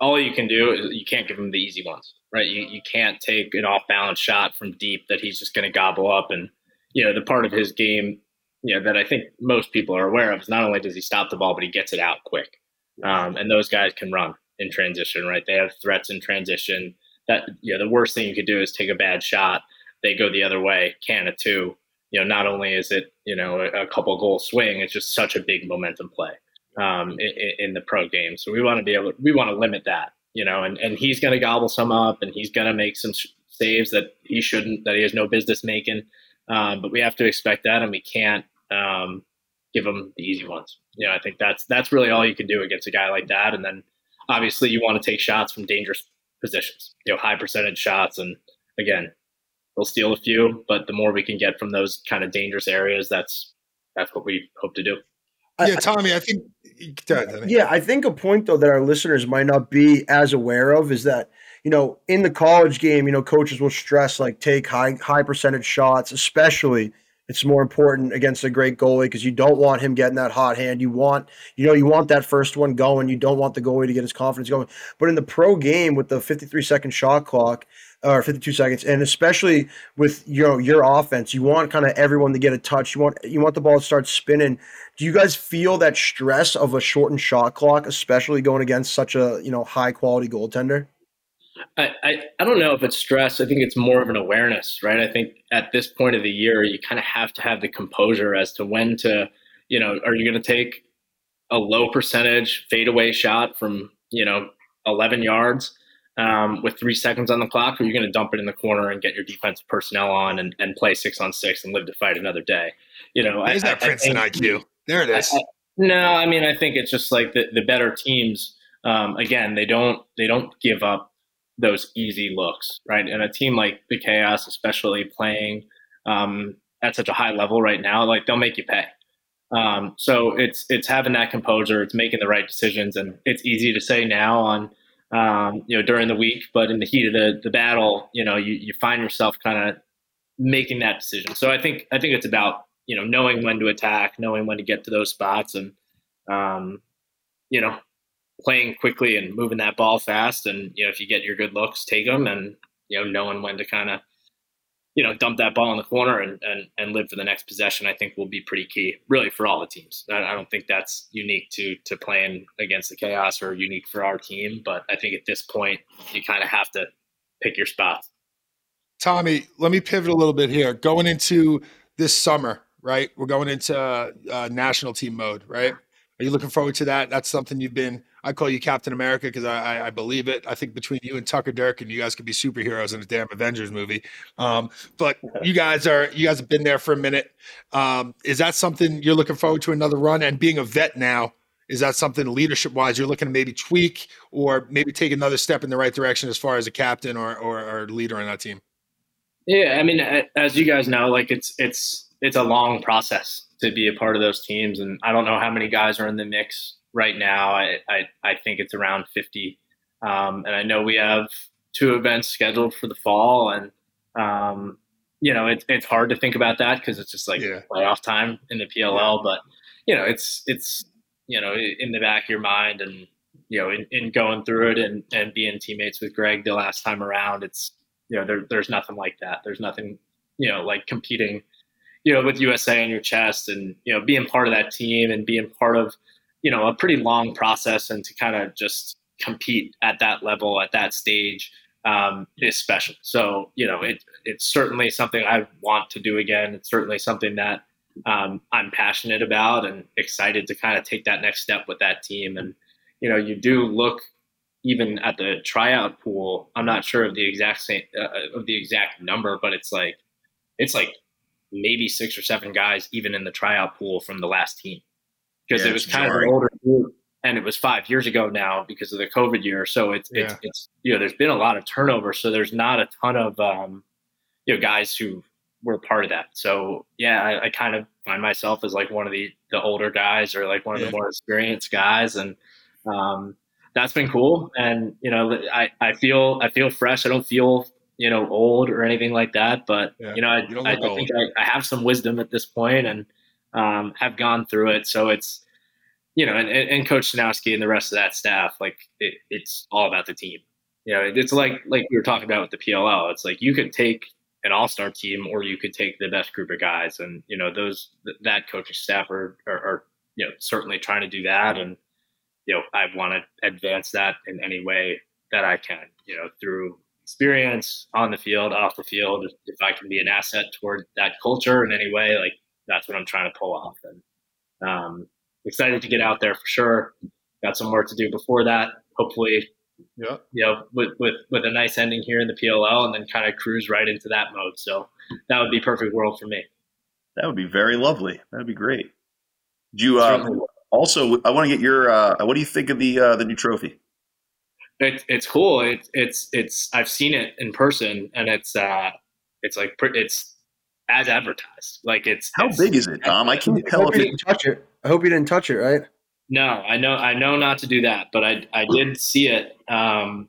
all you can do is you can't give them the easy ones, right? You you can't take an off balance shot from deep that he's just going to gobble up. And you know the part of his game, you know that I think most people are aware of is not only does he stop the ball, but he gets it out quick. Um, and those guys can run in transition, right? They have threats in transition. That you know the worst thing you could do is take a bad shot. They go the other way, can it two. You know, not only is it you know a, a couple goal swing, it's just such a big momentum play um, in, in, the pro game. So we want to be able, we want to limit that, you know, and, and he's going to gobble some up and he's going to make some saves that he shouldn't, that he has no business making. Um, but we have to expect that and we can't um, give him the easy ones. You know, I think that's, that's really all you can do against a guy like that. And then obviously you want to take shots from dangerous positions, you know, high percentage shots. And again, we'll steal a few, but the more we can get from those kind of dangerous areas, that's, that's what we hope to do. Yeah, Tommy, I think. Yeah, I think a point though that our listeners might not be as aware of is that you know in the college game, you know, coaches will stress like take high high percentage shots, especially it's more important against a great goalie because you don't want him getting that hot hand. You want, you know, you want that first one going. You don't want the goalie to get his confidence going. But in the pro game with the 53 second shot clock, or 52 seconds and especially with you know your offense you want kind of everyone to get a touch you want you want the ball to start spinning do you guys feel that stress of a shortened shot clock especially going against such a you know high quality goaltender I, I, I don't know if it's stress. I think it's more of an awareness, right? I think at this point of the year, you kind of have to have the composure as to when to, you know, are you going to take a low percentage fadeaway shot from, you know, 11 yards? Um, with three seconds on the clock, or you're going to dump it in the corner and get your defensive personnel on and, and play six on six and live to fight another day. You know, is that I, Princeton I IQ? There it is. I, no, I mean, I think it's just like the, the better teams. Um, again, they don't they don't give up those easy looks, right? And a team like the Chaos, especially playing um, at such a high level right now, like they'll make you pay. Um, so it's it's having that composure, it's making the right decisions, and it's easy to say now on um, you know, during the week. But in the heat of the, the battle, you know, you, you find yourself kind of making that decision. So I think I think it's about you know knowing when to attack, knowing when to get to those spots, and um, you know, playing quickly and moving that ball fast. And you know, if you get your good looks, take them, and you know, knowing when to kind of you know, dump that ball in the corner and, and, and live for the next possession, I think will be pretty key, really, for all the teams. I, I, don't think that's unique to to playing against the chaos or unique for our team, but I think at this point, you kind of have to pick your spots. Tommy, let me pivot a little bit here. Going into this summer, right? We're going into uh, national team mode, right? Are you looking forward to that? That's something you've been I call you Captain America because I, I, I, believe it. I think between you and Tucker Durkin, you guys could be superheroes in a damn Avengers movie. Um, but you guys are you guys have been there for a minute. Um, is that something you're looking forward to another run? And being a vet now, is that something leadership wise you're looking to maybe tweak or maybe take another step in the right direction as far as a captain or or, or leader in that team? Yeah, I mean, as you guys know, like it's it's it's a long process to be a part of those teams, and I don't know how many guys are in the mix right now. I, I, I think it's around 50. Um, and I know we have two events scheduled for the fall. And, um, you know, it, it's hard to think about that because it's just like yeah. playoff time in the PLL. But, you know, it's, it's, you know, in the back of your mind and, you know, in, in going through it and, and being teammates with Greg the last time around, it's, you know, there, there's nothing like that. There's nothing, you know, like competing, you know, with USA on your chest and, you know, being part of that team and being part of, you know a pretty long process and to kind of just compete at that level at that stage um, is special. So you know it it's certainly something I want to do again. It's certainly something that um, I'm passionate about and excited to kind of take that next step with that team. And you know you do look even at the tryout pool. I'm not sure of the exact same uh, of the exact number, but it's like it's like maybe six or seven guys even in the tryout pool from the last team because yeah, it was kind jarring. of an older group and it was five years ago now because of the COVID year. So it's, yeah. it's, it's, you know, there's been a lot of turnover. So there's not a ton of, um, you know, guys who were part of that. So yeah, I, I, kind of find myself as like one of the, the older guys or like one of yeah. the more experienced guys. And, um, that's been cool. And, you know, I, I feel, I feel fresh. I don't feel, you know, old or anything like that, but you know, I, I, I think I, I have some wisdom at this point and, um, have gone through it. So it's, you know, and, and Coach Danowski and the rest of that staff, like it, it's all about the team. You know, it's like like we were talking about with the PLL. It's like you could take an all star team, or you could take the best group of guys, and you know those that coaching staff are, are, are you know certainly trying to do that, and you know I want to advance that in any way that I can. You know, through experience on the field, off the field. If, if I can be an asset toward that culture in any way, like that's what I'm trying to pull off. And um, excited to get out there for sure. Got some work to do before that. Hopefully, yeah, you know, with with with a nice ending here in the PLL, and then kind of cruise right into that mode. So that would be perfect world for me. That would be very lovely. That would be great. Do you uh, also? I want to get your. Uh, what do you think of the uh, the new trophy? It's it's cool. It's it's it's. I've seen it in person, and it's uh, it's like it's as advertised. Like it's how it's, big is it, Tom? I can't tell if you didn't touch it. I hope you didn't touch it, right? No, I know I know not to do that, but I I did see it. Um,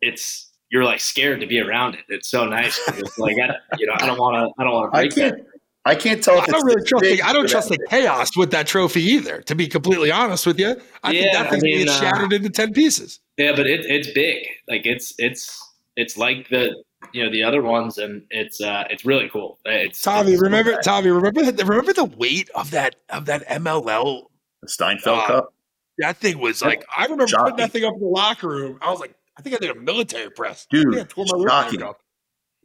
it's you're like scared to be around it. It's so nice. It's like I, you know I don't want to I don't want to break I can't, that. I can't tell. I don't really trust. The, I don't trust the chaos with that trophy either. To be completely honest with you, I yeah, think that thing's I mean, uh, shattered into ten pieces. Yeah, but it, it's big. Like it's it's it's like the you know the other ones, and it's uh it's really cool. It's Tommy. It's remember so Tommy? Remember the, remember the weight of that of that MLL the Steinfeld uh, Cup. That thing was like I remember shocking. putting that thing up in the locker room. I was like, I think I did a military press, dude. I tore my.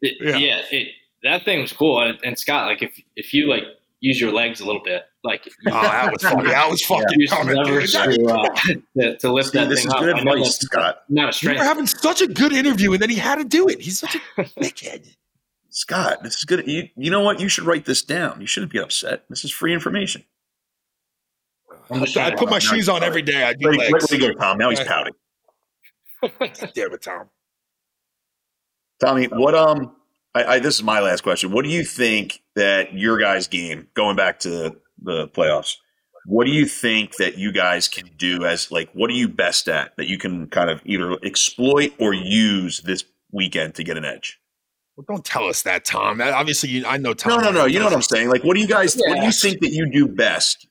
It, yeah, yeah it, that thing was cool. And, and, Scott, like if if you like use your legs a little bit, like oh, that was fucking, that was fucking yeah. coming, to, uh, to, to, lift that this thing is up. Good advice, Scott. Not a strength. We were having such a good interview, and then he had to do it. He's such a *laughs* dickhead. Scott, this is good. You, you know what? You should write this down. You shouldn't be upset. This is free information. I put my shoes on every day. I do Wait, legs. Go, Tom? Now he's pouting. *laughs* Damn it, Tom. Tommy, what um I, I, this is my last question. What do you think that your guys' game, going back to the playoffs, what do you think that you guys can do as like what are you best at that you can kind of either exploit or use this weekend to get an edge? Well, don't tell us that, Tom. That, obviously, you, I know Tom. No, no, no. You know what I'm saying? Like, what do you guys? Yeah. What do you think that you do best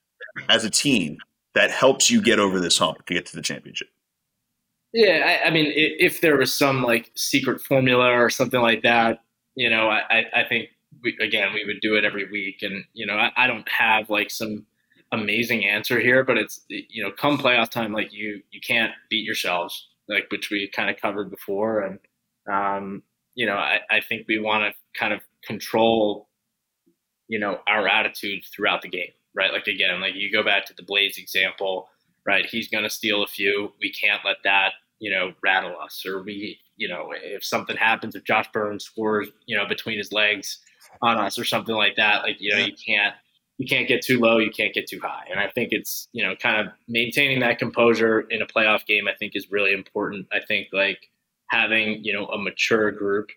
as a team that helps you get over this hump to get to the championship? Yeah, I, I mean, if there was some like secret formula or something like that, you know, I, I think we, again we would do it every week, and you know, I, I don't have like some amazing answer here, but it's you know, come playoff time, like you you can't beat yourselves, like which we kind of covered before, and um, you know, I, I think we want to kind of control, you know, our attitude throughout the game, right? Like again, like you go back to the Blaze example, right? He's going to steal a few. We can't let that you know, rattle us, or we, you know, if something happens, if Josh Byrne scores, you know, between his legs on us or something like that, like you know, you can't you can't get too low, you can't get too high, and I think it's you know, kind of maintaining that composure in a playoff game. I think is really important. I think like having you know a mature group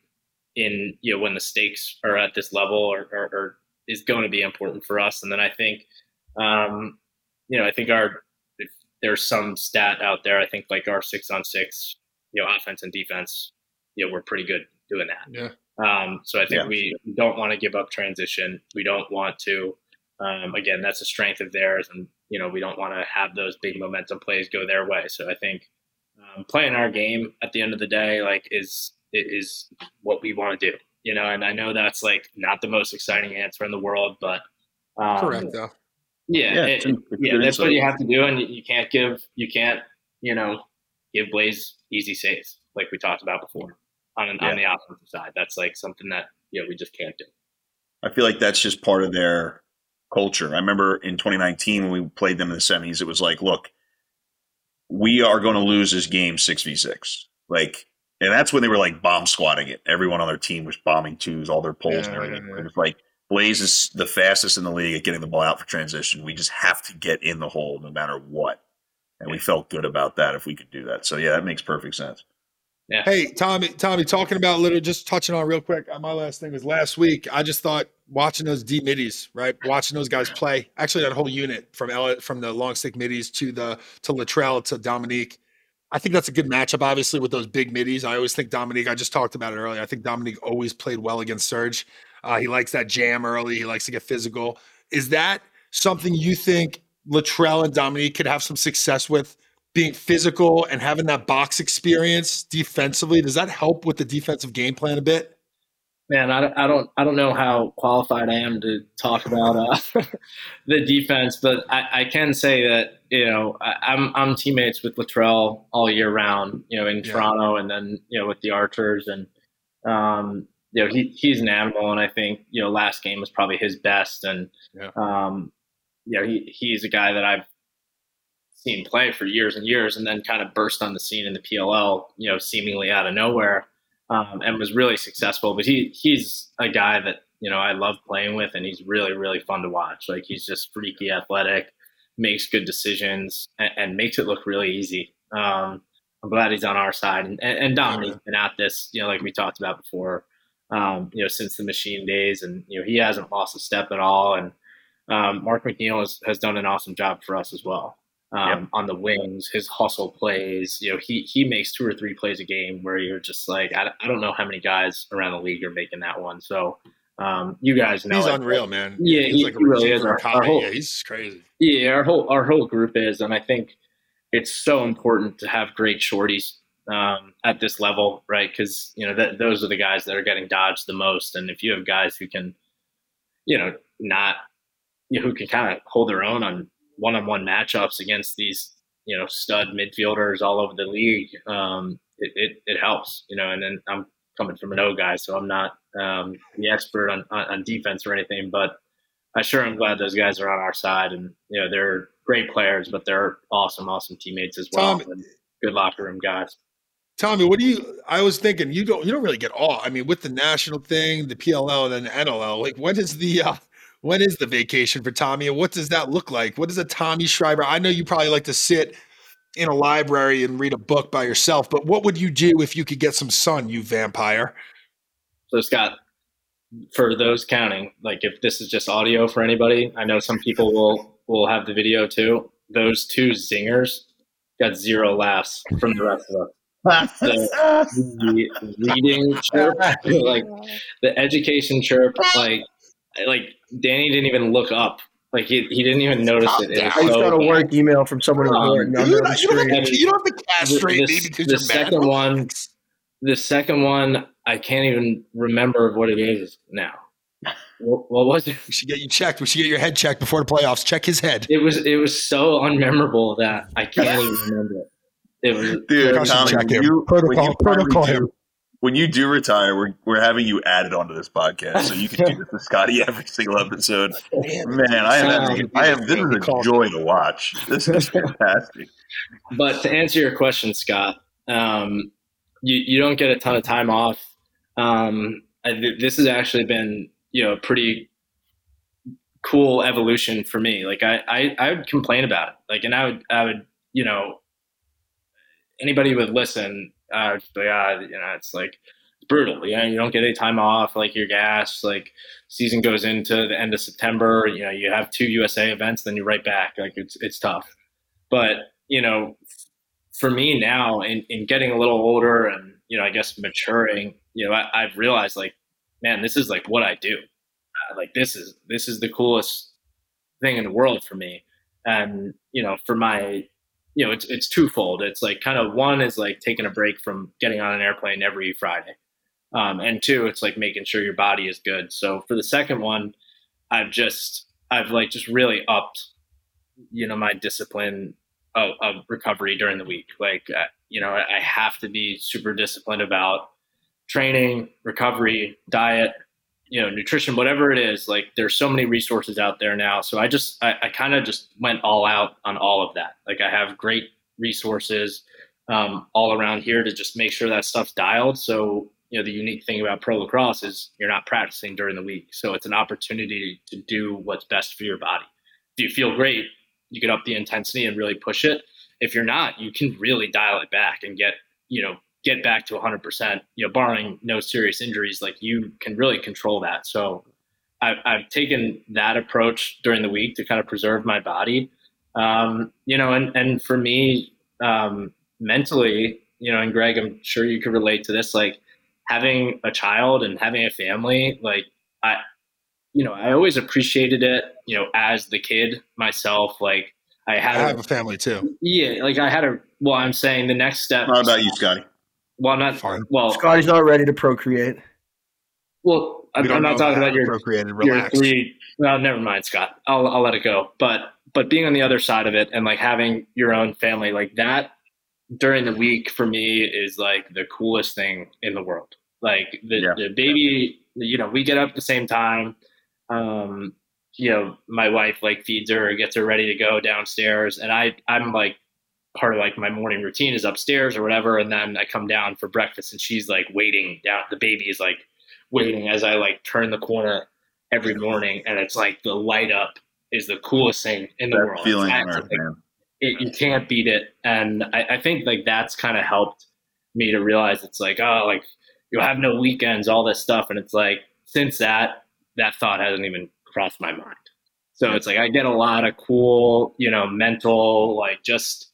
in you know when the stakes are at this level or, or, or is going to be important for us. And then I think, um, you know, I think our there's some stat out there. I think like our six on six, you know, offense and defense, you know, we're pretty good doing that. Yeah. Um, so I think yeah. we don't want to give up transition. We don't want to. Um, again, that's a strength of theirs, and you know we don't want to have those big momentum plays go their way. So I think um, playing our game at the end of the day, like, is is what we want to do. You know, and I know that's like not the most exciting answer in the world, but um, correct though. Yeah, yeah, it, yeah that's what you have to do, and you can't give you can't you know give Blaze easy saves like we talked about before on an, yeah. on the offensive side. That's like something that you know we just can't do. I feel like that's just part of their culture. I remember in 2019 when we played them in the semis, it was like, look, we are going to lose this game six v six. Like, and that's when they were like bomb squatting it. Everyone on their team was bombing twos, all their poles yeah, and everything. Yeah, it was like Blaze is the fastest in the league at getting the ball out for transition. We just have to get in the hole no matter what. And we felt good about that if we could do that. So yeah, that makes perfect sense. Yeah. Hey, Tommy, Tommy, talking about little, just touching on real quick. Uh, my last thing was last week. I just thought watching those D middies, right? Watching those guys play. Actually, that whole unit from Elliot, from the long stick middies to the to Latrell to Dominique. I think that's a good matchup, obviously, with those big middies. I always think Dominique, I just talked about it earlier. I think Dominique always played well against Serge. Uh, he likes that jam early. He likes to get physical. Is that something you think Latrell and Dominique could have some success with being physical and having that box experience defensively? Does that help with the defensive game plan a bit? Man, I, I don't I don't know how qualified I am to talk about uh, *laughs* the defense, but I, I, can say that you know I, am I'm, I'm teammates with Latrell all year round. You know, in yeah. Toronto, and then you know with the Archers, and um, you know he he's an animal, and I think you know last game was probably his best, and yeah. um, you know he he's a guy that I've seen play for years and years, and then kind of burst on the scene in the PLL, you know, seemingly out of nowhere um, and was really successful. But he he's a guy that you know I love playing with, and he's really really fun to watch. Like he's just freaky athletic, makes good decisions, and, and makes it look really easy. Um, I'm glad he's on our side, and, and, and Dominique's been at this, you know, like we talked about before, um, you know, since the machine days, and you know he hasn't lost a step at all, and um, Mark McNeil has, has done an awesome job for us as well um, yep. on the wings, his hustle plays. You know, he he makes two or three plays a game where you're just like, I, I don't know how many guys around the league are making that one. So um, you guys know he's it. unreal, man. Yeah, he's he, like he really is. Our, our whole, yeah, he's crazy. Yeah, our whole our whole group is, and I think it's so important to have great shorties um, at this level, right? Because you know that those are the guys that are getting dodged the most, and if you have guys who can, you know, not you know, who can kind of hold their own on one-on-one matchups against these you know stud midfielders all over the league, um, it, it, it helps. You know, and then I'm coming from an O guy, so I'm not um, the expert on, on, on defense or anything, but I sure am glad those guys are on our side, and you know they're great players, but they're awesome, awesome teammates as well, Tom, and good locker room guys. Tommy, what do you? I was thinking you don't you don't really get all. I mean, with the national thing, the PLL, and then the NLL. Like, when is the uh, when is the vacation for Tommy and what does that look like? What is a Tommy Schreiber? I know you probably like to sit in a library and read a book by yourself, but what would you do if you could get some sun, you vampire? So Scott, for those counting, like if this is just audio for anybody, I know some people will will have the video too. Those two zingers got zero laughs from the rest of us. the, the *laughs* reading chirp, like the education chirp, like like Danny didn't even look up. Like he, he didn't even notice it. it I just got a work email from someone um, you, don't, you, don't have to, you don't have to castrate the, me because the second mad. one. The second one, I can't even remember what it is now. What, what, was it? We should get you checked. We should get your head checked before the playoffs. Check his head. It was it was so unmemorable that I can't even remember it. It was dude. Tommy, you, protocol, protocol him when you do retire, we're, we're having you added onto this podcast, so you can do this with Scotty every single episode. Man, I am, I am. This is a joy to watch. This is *laughs* fantastic. But to answer your question, Scott, um, you you don't get a ton of time off. Um, I, this has actually been you know pretty cool evolution for me. Like I, I I would complain about it, like, and I would I would you know anybody would listen uh, yeah, you know, it's like brutal. You know, you don't get any time off. Like your gas, like season goes into the end of September. You know, you have two USA events, then you're right back. Like it's it's tough. But you know, for me now, in in getting a little older and you know, I guess maturing, you know, I, I've realized like, man, this is like what I do. Uh, like this is this is the coolest thing in the world for me. And you know, for my you know, it's it's twofold. It's like kind of one is like taking a break from getting on an airplane every Friday, um, and two, it's like making sure your body is good. So for the second one, I've just I've like just really upped, you know, my discipline of, of recovery during the week. Like, uh, you know, I have to be super disciplined about training, recovery, diet, you know nutrition whatever it is like there's so many resources out there now. So i just i, I kind of just went all out on all of that. Like i have great resources um, all around here to just make sure that stuff's dialed. So you know the unique thing about pro lacrosse is you're not practicing during the week. So it's an opportunity to do what's best for your body. If you feel great you can up the intensity and really push it. If you're not you can really dial it back and get you know get back to 100%, you know, barring no serious injuries, like you can really control that. So I've, I've taken that approach during the week to kind of preserve my body. Um, you know, and, and for me, um, mentally, you know, and Greg, I'm sure you could relate to this, like having a child and having a family, like I, you know, I always appreciated it, you know, as the kid myself. Like I had, I have a family too. Yeah, like I had a. Well, I'm saying the next step. How about you, Scotty? Well, I'm not. Fine. Well, Scotty's not ready to procreate. well, I'm, We don't I'm not talking about your procreated. your Relax. three. Well, never mind, Scott. I'll I'll let it go. But but being on the other side of it and like having your own family like that during the week for me is like the coolest thing in the world. Like the Yeah. the baby, you know, we get up at the same time. Um, you know, my wife like feeds her, gets her ready to go downstairs, and I I'm like part of like my morning routine is upstairs or whatever, and then I come down for breakfast, and she's like waiting down. The baby is like waiting as I like turn the corner every morning, and it's like the light up is the coolest thing in the That world. feeling earth, it, you can't beat it. And I, I think like that's kind of helped me to realize it's like, oh, like you'll have no weekends, all this stuff. And it's like, since that, that thought hasn't even crossed my mind. So it's like I get a lot of cool, you know, mental, like just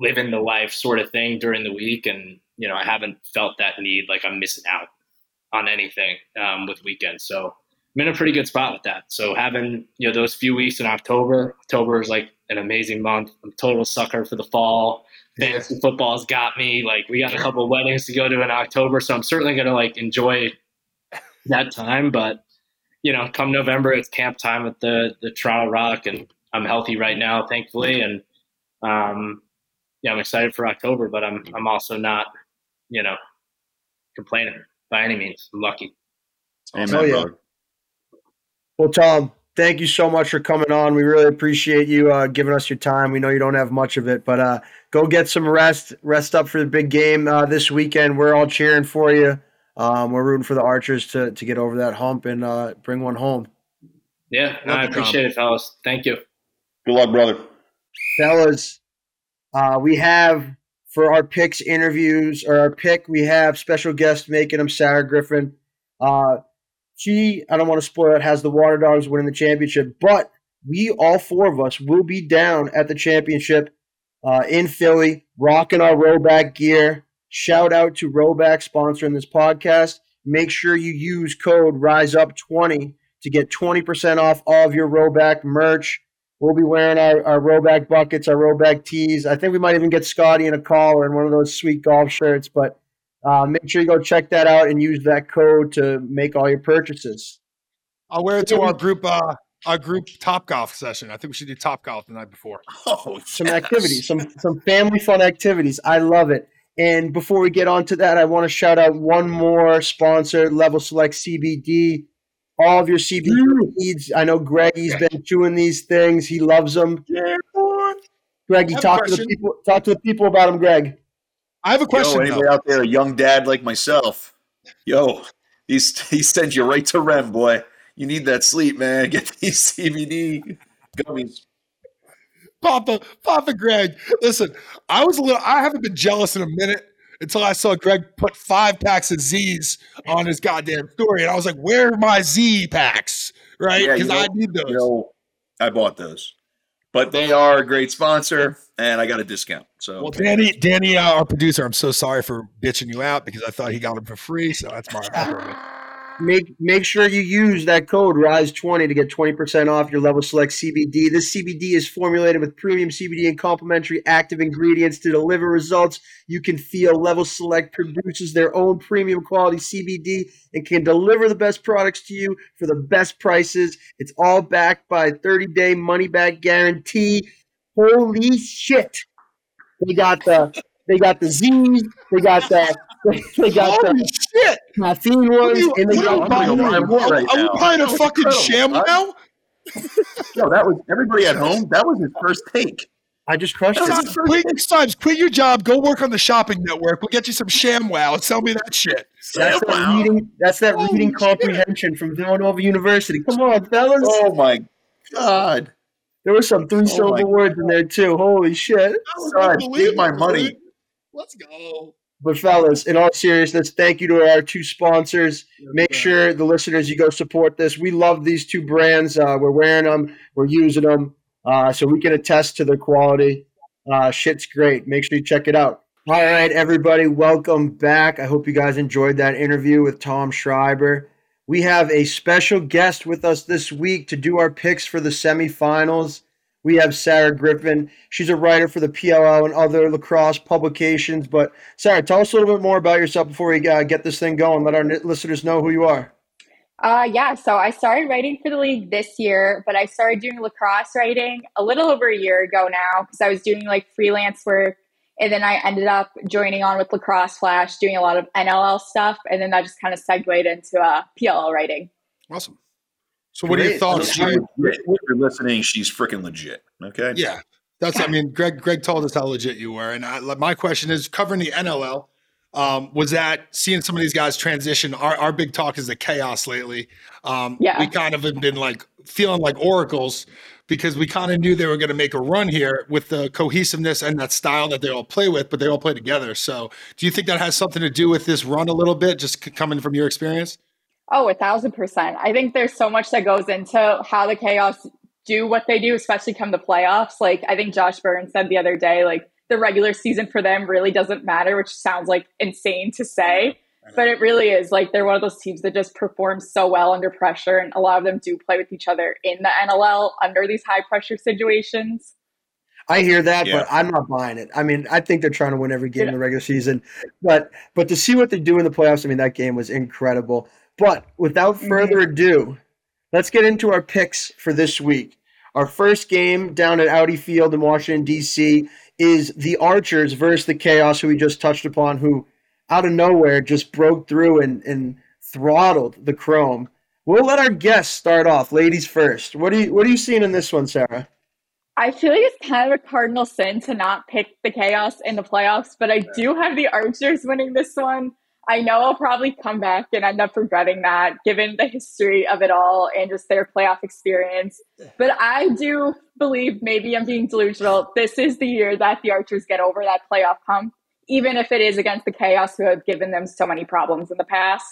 living the life sort of thing during the week. And, you know, I haven't felt that need like I'm missing out on anything um, with weekends. So I'm in a pretty good spot with that. So having, you know, those few weeks in October, October is like an amazing month. I'm a total sucker for the fall. Fantasy football's got me. Like we got a couple of weddings to go to in October. So I'm certainly gonna like enjoy that time. But you know, come November it's camp time at the the Toronto Rock and I'm healthy right now, thankfully. And um yeah, I'm excited for October, but I'm I'm also not, you know, complaining by any means. I'm lucky. Amen, Oh, yeah. brother. Well, Tom, thank you so much for coming on. We really appreciate you uh, giving us your time. We know you don't have much of it, but uh, go get some rest. Rest up for the big game uh, this weekend. We're all cheering for you. Um, we're rooting for the Archers to, to get over that hump and uh, bring one home. Yeah, no, I Love Tom. appreciate it, fellas. Thank you. Good luck, brother. fellas, uh, we have for our picks interviews or our pick, we have special guest making them Sarah Griffin. Uh, she, I don't want to spoil it, has the Water Dogs winning the championship, but we all four of us will be down at the championship uh, in Philly, rocking our Rhoback gear. Shout out to Rhoback sponsoring this podcast. Make sure you use code RiseUp20 to get 20% off all of your Rhoback merch. We'll be wearing our, our Rhoback buckets, our Rhoback tees. I think we might even get Scotty in a collar and one of those sweet golf shirts. But uh, make sure you go check that out and use that code to make all your purchases. I'll wear it to our group, uh, our group top golf session. I think we should do top golf the night before. Oh, Some yes. activities, some some family fun activities. I love it. And before we get on to that, I want to shout out one more sponsor, Level Select CBD. All of your CBD needs. I know Greggy's been chewing these things. He loves them. Yeah, boy. Greggy, I have a talk to the people. Talk to the people about them, Greg. I have a question. Yo, anybody though. out there, a young dad like myself? Yo, he's he sends you right to REM, boy. You need that sleep, man. *laughs* Get these CBD gummies. Papa, Papa Greg. Listen, I was a little. I haven't been jealous in a minute until I saw Greg put five packs of Z's on his goddamn story, and I was like, "Where are my Z packs?" Right? Yeah, you Because I know- need those. You know, I bought those, but they are a great sponsor, and I got a discount. So well, Danny, Danny, uh, our producer, I'm so sorry for bitching you out because I thought he got them for free. So that's my. Make make sure you use that code RISE20 to get 20% off your level select CBD. This CBD is formulated with premium CBD and complementary active ingredients to deliver results you can feel. Level Select produces their own premium quality CBD and can deliver the best products to you for the best prices. It's all backed by a 30-day money back guarantee. Holy shit. They got the they got the Z's, they got the *laughs* they got the Holy shit! caffeine What ones, you, and they got you buying? I'm Are, right are we buying a That fucking incredible. sham now? Yo, that was everybody at home. That was his first take. I just crushed That's it. his quit, Stimes, quit your job. Go work on the shopping network. We'll get you some ShamWow and sell me that shit. That's that reading. That's that Holy reading shit. comprehension from Villanova University. Come on, fellas. Oh my god! There were some three oh syllable my words in there too. Holy shit! Son, take my money. Let's go. But fellas, in all seriousness, thank you to our two sponsors. Make sure the listeners you go support this. We love these two brands. Uh, we're wearing them. We're using them, uh, so we can attest to their quality. Uh, shit's great. Make sure you check it out. All right, everybody, welcome back. I hope you guys enjoyed that interview with Tom Schreiber. We have a special guest with us this week to do our picks for the semifinals. We have Sarah Griffin. She's a writer for the PLL and other lacrosse publications. But Sarah, tell us a little bit more about yourself before we uh, get this thing going. Let our listeners know who you are. Uh, yeah, so I started writing for the league this year, but I started doing lacrosse writing a little over a year ago now because I was doing like freelance work. And then I ended up joining on with Lacrosse Flash, doing a lot of NLL stuff. And then that just kind of segued into uh, PLL writing. Awesome. So, what Great. are your thoughts? If you're listening, she's freaking legit. Okay. Yeah. That's, I mean, Greg, Greg told us how legit you were. And I, my question is covering the NLL um, was that seeing some of these guys transition. Our, our big talk is the chaos lately. Um, yeah. We kind of have been like feeling like oracles because we kind of knew they were going to make a run here with the cohesiveness and that style that they all play with, but they all play together. So, do you think that has something to do with this run a little bit, just coming from your experience? Oh, a thousand percent. I think there's so much that goes into how the chaos do what they do, especially come the playoffs. Like I think Josh Byrne said the other day, like the regular season for them really doesn't matter, which sounds like insane to say. But it really is like they're one of those teams that just performs so well under pressure, and a lot of them do play with each other in the NLL under these high pressure situations. I hear that, yeah. but I'm not buying it. I mean, I think they're trying to win every game yeah. in the regular season, but but to see what they do in the playoffs, I mean, that game was incredible. But without further ado, let's get into our picks for this week. Our first game down at Audi Field in Washington D.C is the Archers versus the Chaos, who we just touched upon, who out of nowhere just broke through and, and throttled the Chrome. We'll let our guests start off. Ladies first. What are you what are you seeing in this one, Sarah? I feel like it's kind of a cardinal sin to not pick the chaos in the playoffs, but I do have the Archers winning this one. I know I'll probably come back and end up regretting that given the history of it all and just their playoff experience. But I do believe maybe I'm being delusional. This is the year that the Archers get over that playoff hump, even if it is against the Chaos who have given them so many problems in the past.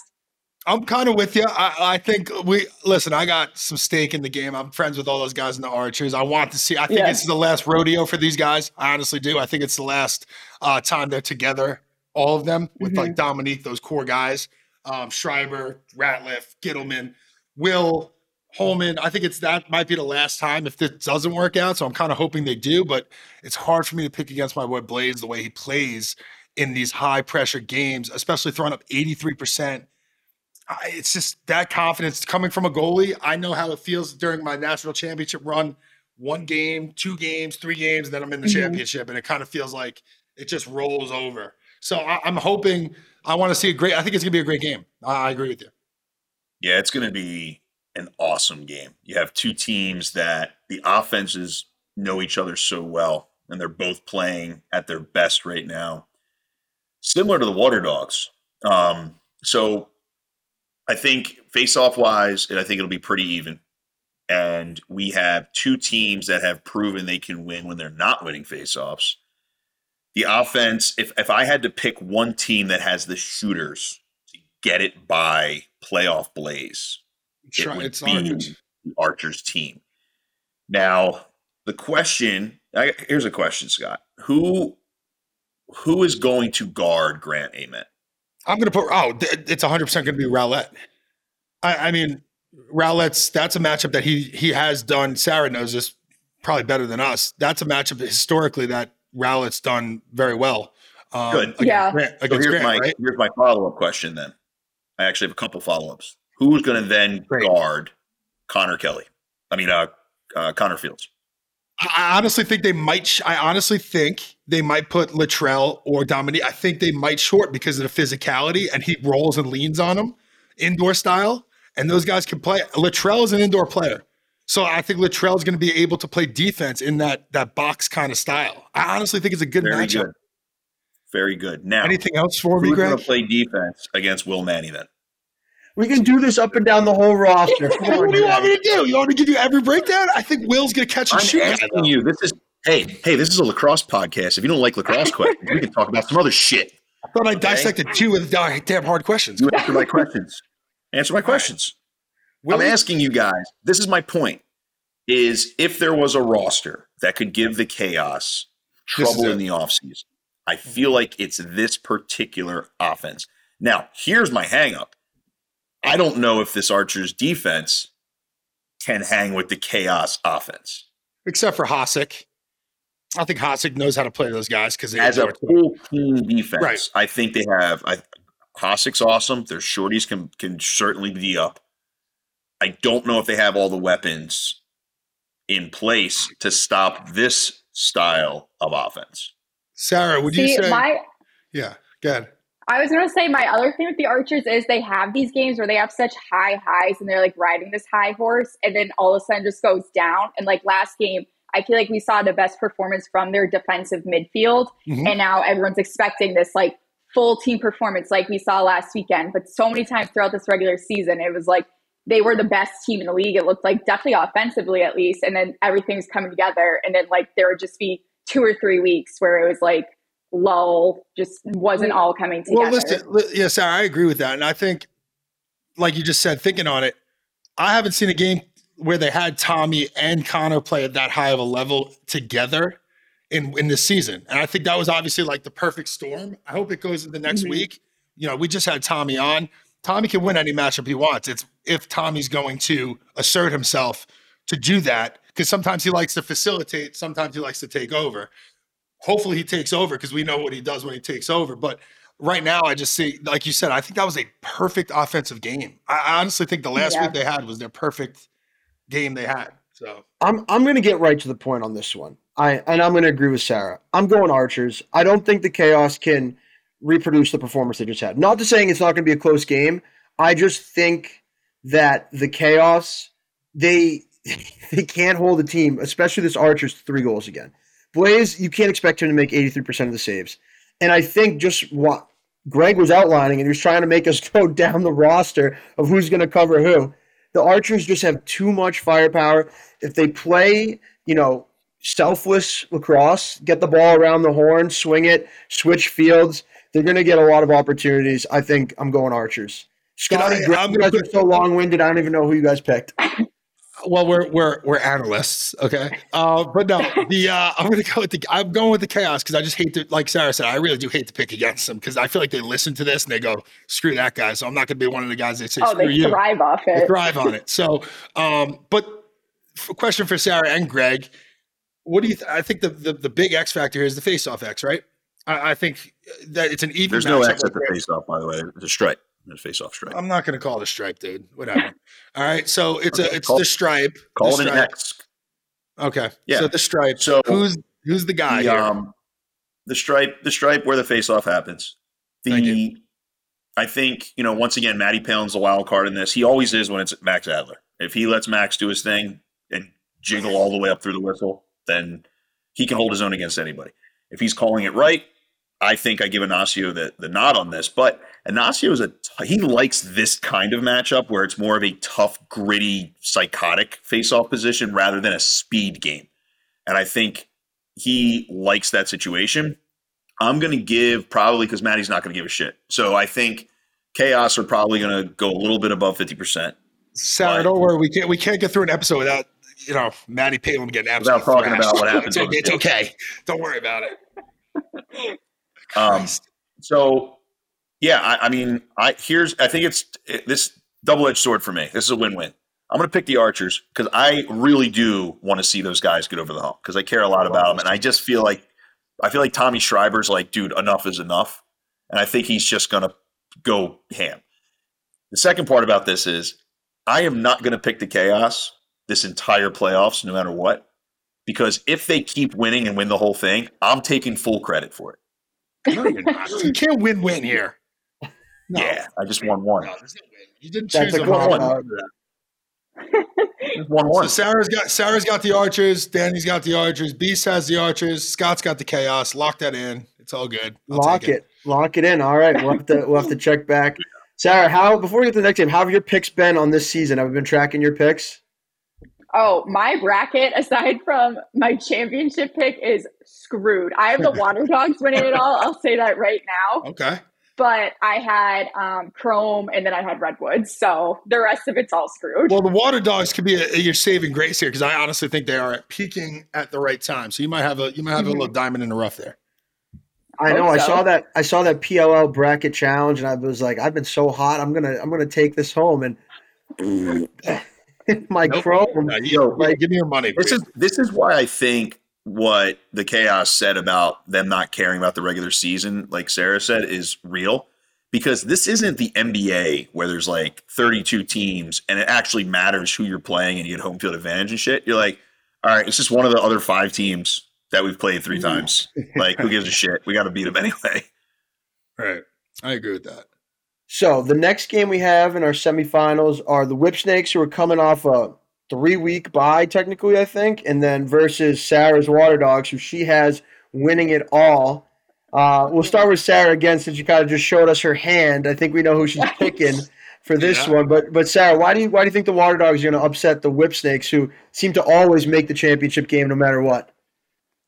I'm kind of with you. I, I, think we listen. I got some stake in the game. I'm friends with all those guys in the Archers. I want to see. I think yeah. it's the last rodeo for these guys. I honestly do. I think it's the last uh, time they're together all of them with mm-hmm. like Dominique, those core guys, um, Schreiber, Ratliff, Ghitelman, Will, Holman. I think it's that might be the last time if this doesn't work out. So I'm kind of hoping they do, but it's hard for me to pick against my boy Blaze the way he plays in these high pressure games, especially throwing up 83%. I, it's just that confidence coming from a goalie. I know how it feels during my national championship run. One game, two games, three games, and then I'm in the mm-hmm. championship, and it kind of feels like it just rolls over. So I, am hoping. I want to see a great. I think it's going to be a great game. I, I agree with you. Yeah, it's going to be an awesome game. You have two teams that the offenses know each other so well, and they're both playing at their best right now. Similar to the Water Dogs. Um, so I think face-off wise, I think it'll be pretty even. And we have two teams that have proven they can win when they're not winning face-offs the offense, if if I had to pick one team that has the shooters to get it by playoff Blaze, it would it's be Archers. the Archers team. Now, the question I, here's a question, Scott. Who who is going to guard Grant Ament? I'm going to put. Oh, it's 100 percent going to be Rowlett. I, I mean, Rowlett's that's a matchup that he he has done. Sarah knows this probably better than us. That's a matchup historically that Rowlett's done very well. Um, Good. Yeah. Grant, so here's Grant, my right? here's my follow up question. Then I actually have a couple follow ups. Who's going to then Great. guard Connor Kelly? I mean, uh, uh, Connor Fields. I honestly think they might. Sh- I honestly think they might put Latrell or Dominique. I think they might short because of the physicality, and he rolls and leans on them, indoor style, and those guys can play. Latrell is an indoor player. So I think Latrell is going to be able to play defense in that that box kind of style. I honestly think it's a good Very matchup. Good. Very good. Now, anything else for me, Greg? Going to play defense against Will Manny then. We can do this up and down the whole roster. *laughs* what do you want me to do? You want me to give you every breakdown? I think Will's going to catch and I'm shoot. asking you. This is hey hey. This is a lacrosse podcast. If you don't like lacrosse questions, we can talk about some other shit. I thought I dissected two with uh, damn hard questions. You answer my questions. Answer my questions. I'm asking you guys, this is my point, is if there was a roster that could give the chaos trouble in the offseason, I feel like it's this particular offense. Now, here's my hangup. I don't know if this Archers defense can hang with the chaos offense. Except for Hasek. I think Hasek knows how to play those guys because they as a full team defense, right. I think they have. I, Hasek's awesome. Their shorties can can certainly be up. I don't know if they have all the weapons in place to stop this style of offense. Sarah, would See, you say? My, yeah, good. I was going to say my other thing with the Archers is they have these games where they have such high highs and they're like riding this high horse, and then all of a sudden just goes down. And like last game, I feel like we saw the best performance from their defensive midfield, mm-hmm. and now everyone's expecting this like full team performance like we saw last weekend. But so many times throughout this regular season, it was like they were the best team in the league. It looked like definitely offensively at least, and then everything's coming together, and then like there would just be two or three weeks where it was like lull, just wasn't all coming together. Well, listen, yeah, Sarah, I agree with that, and I think, like you just said, thinking on it, I haven't seen a game where they had Tommy and Connor play at that high of a level together in in this season, and I think that was obviously like the perfect storm. I hope it goes in the next mm-hmm. week. You know, we just had Tommy on. Tommy can win any matchup he wants. It's if Tommy's going to assert himself to do that because sometimes he likes to facilitate, sometimes he likes to take over. Hopefully, he takes over because we know what he does when he takes over. But right now, I just see, like you said, I think that was a perfect offensive game. I honestly think the last yeah. week they had was their perfect game they had. So I'm I'm going to get right to the point on this one. I and I'm going to agree with Sarah. I'm going Archers. I don't think the Chaos can reproduce the performance they just had. Not to saying it's not going to be a close game. I just think that the Chaos they *laughs* they can't hold the team, especially this Archer's three goals again. Blaze, you can't expect him to make 83% of the saves. And I think just what Greg was outlining, and he was trying to make us *laughs* go down the roster of who's going to cover who. The Archers just have too much firepower. If they play, you know, selfless lacrosse, get the ball around the horn, swing it, switch fields, they're going to get a lot of opportunities. I think I'm going Archers. Scotty, you guys are so long winded. I don't even know who you guys picked. well, we're we're we're analysts, okay. Uh, but no, the uh, I'm gonna go with the I'm going with the chaos because I just hate to, like Sarah said, I really do hate to pick against them because I feel like they listen to this and they go, "Screw that guy." So I'm not gonna be one of the guys that say, "Oh, they you." thrive off it. They thrive on it. So, um, but question for Sarah and Greg, what do you? Th- I think the, the the big X factor is the face off X, right? I, I, think that it's an even. There's no X at the face off, by the way. It's a stripe face off stripe. I'm not going to call it a stripe, dude. Whatever. All right. So it's okay, a it's call, the stripe. Call the it an X. Okay. Yeah. So the stripe. So who's who's the guy the, here? Um, the stripe. The stripe where the face off happens. The I think you know once again, Matty Palin's the wild card in this. He always is when it's Max Adler. If he lets Max do his thing and jiggle all the way up through the whistle, then he can hold his own against anybody. If he's calling it right, I think I give Inacio the, the nod on this, but Inacio is a t- he likes this kind of matchup where it's more of a tough, gritty, psychotic face-off position rather than a speed game, and I think he likes that situation. I'm going to give probably because Maddie's not going to give a shit, so I think Chaos are probably going to go a little bit above fifty percent. Sarah, don't worry, we can't we can't get through an episode without you know Maddie Palin getting absolutely without talking thrashed. about what *laughs* happens. it's, it's okay. Don't worry about it. *laughs* Um, so yeah, I, I, mean, I here's I think it's it, this double edged sword for me. This is a win win. I'm going to pick the Archers because I really do want to see those guys get over the hump because I care a lot about them, and I just feel like I feel like Tommy Schreiber's like, dude, enough is enough, and I think he's just going to go ham. The second part about this is I am not going to pick the chaos this entire playoffs, no matter what, because if they keep winning and win the whole thing, I'm taking full credit for it. No, you're not. *laughs* you can't win win here. *laughs* No. Yeah, I just won one. No, you didn't choose a one. one. one one. So Sarah's got Sarah's got the archers. Danny's got the archers. Beast has the archers. Scott's got the chaos. Lock that in. It's all good. I'll Lock it. it. Lock it in. All right. We'll have to we'll have to check back. *laughs* Sarah, how before we get to the next game, how have your picks been on this season? Have you been tracking your picks? Oh, my bracket, aside from my championship pick, is screwed. I have the *laughs* Water Dogs winning it all. I'll say that right now. Okay. But I had um, Chrome and then I had Redwoods. So the rest of it's all screwed. Well, the Water Dogs could be a, a, your saving grace here because I honestly think they are peaking at the right time. So you might have a you might have mm-hmm. a little diamond in the rough there. I know. So. I saw that. I saw that PLL bracket challenge, and I was like, I've been so hot. I'm gonna. I'm gonna take this home. And *laughs* *laughs* my nope. Chrome. Yo, like, give me your money. This is this is why I think what the chaos said about them not caring about the regular season, like Sarah said, is real. Because this isn't the NBA where there's like 32 teams and it actually matters who you're playing and you get home field advantage and shit. You're like, all right, it's just one of the other five teams that we've played three times. like, who gives a shit? We got to beat them anyway. *laughs* Right. I agree with that. So the next game we have in our semifinals are the Whip Snakes, who are coming off a three week bye, technically, I think, and then versus Sarah's Water Dogs, who she has winning it all. Uh, we'll start with Sarah again, since you kind of just showed us her hand. I think we know who she's *laughs* picking for this yeah. one. But but Sarah, why do you why do you think the Water Dogs are going to upset the Whip Snakes, who seem to always make the championship game no matter what?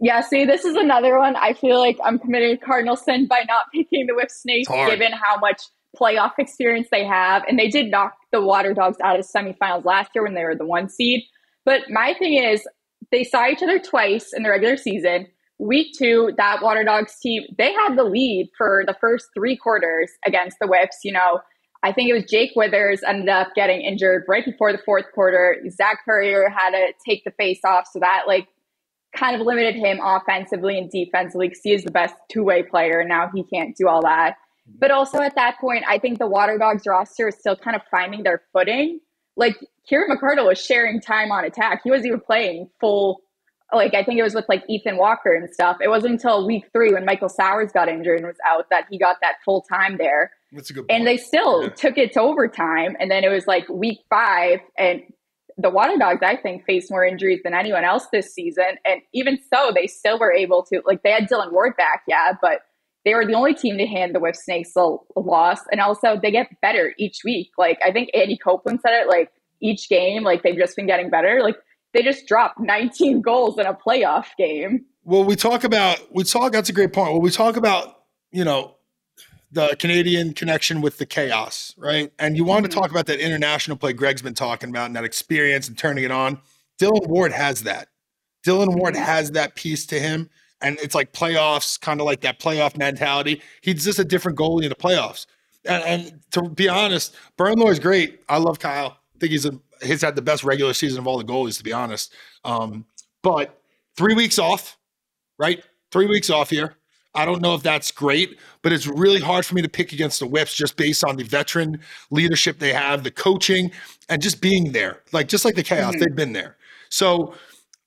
Yeah, see, this is another one. I feel like I'm committing cardinal sin by not picking the Whip Snakes, given how much playoff experience they have. And they did knock the Water Dogs out of semifinals last year when they were the one seed. But my thing is, they saw each other twice in the regular season. Week two, that Water Dogs team, they had the lead for the first three quarters against the Whips. You know, I think it was Jake Withers ended up getting injured right before the fourth quarter. Zach Currier had to take the face off. So that, like, kind of limited him offensively and defensively because he is the best two way player. And now he can't do all that. But also at that point, I think the Water Dogs roster is still kind of finding their footing. Like Kieran McArdle was sharing time on attack. He wasn't even playing full, like I think it was with like Ethan Walker and stuff. It wasn't until week three when Michael Sowers got injured and was out that he got that full time there. That's a good point. And they still yeah. took it to overtime. And then it was like week five and the Water Dogs, I think, faced more injuries than anyone else this season. And even so, they still were able to, like, they had Dylan Ward back, yeah, but they were the only team to hand the Whip Snakes a, a loss. And also, they get better each week. Like, I think Andy Copelan said it, like, each game, like, they've just been getting better. Like, they just dropped 19 *laughs* goals in a playoff game. Well, we talk about, we talk, that's a great point. Well, we talk about, you know, the Canadian connection with the chaos, right? And you want to mm-hmm. talk about that international play Greg's been talking about and that experience and turning it on. Dylan Ward has that. Dylan Ward has that piece to him and it's like playoffs, kind of like that playoff mentality. He's just a different goalie in the playoffs. And, and to be honest, Bernlohr is great. I love Kyle. I think he's a he's had the best regular season of all the goalies, to be honest. Um, but three weeks off, right? Three weeks off here. I don't know if that's great, but it's really hard for me to pick against the Whips just based on the veteran leadership they have, the coaching, and just being there. Like just like the chaos, mm-hmm. they've been there. So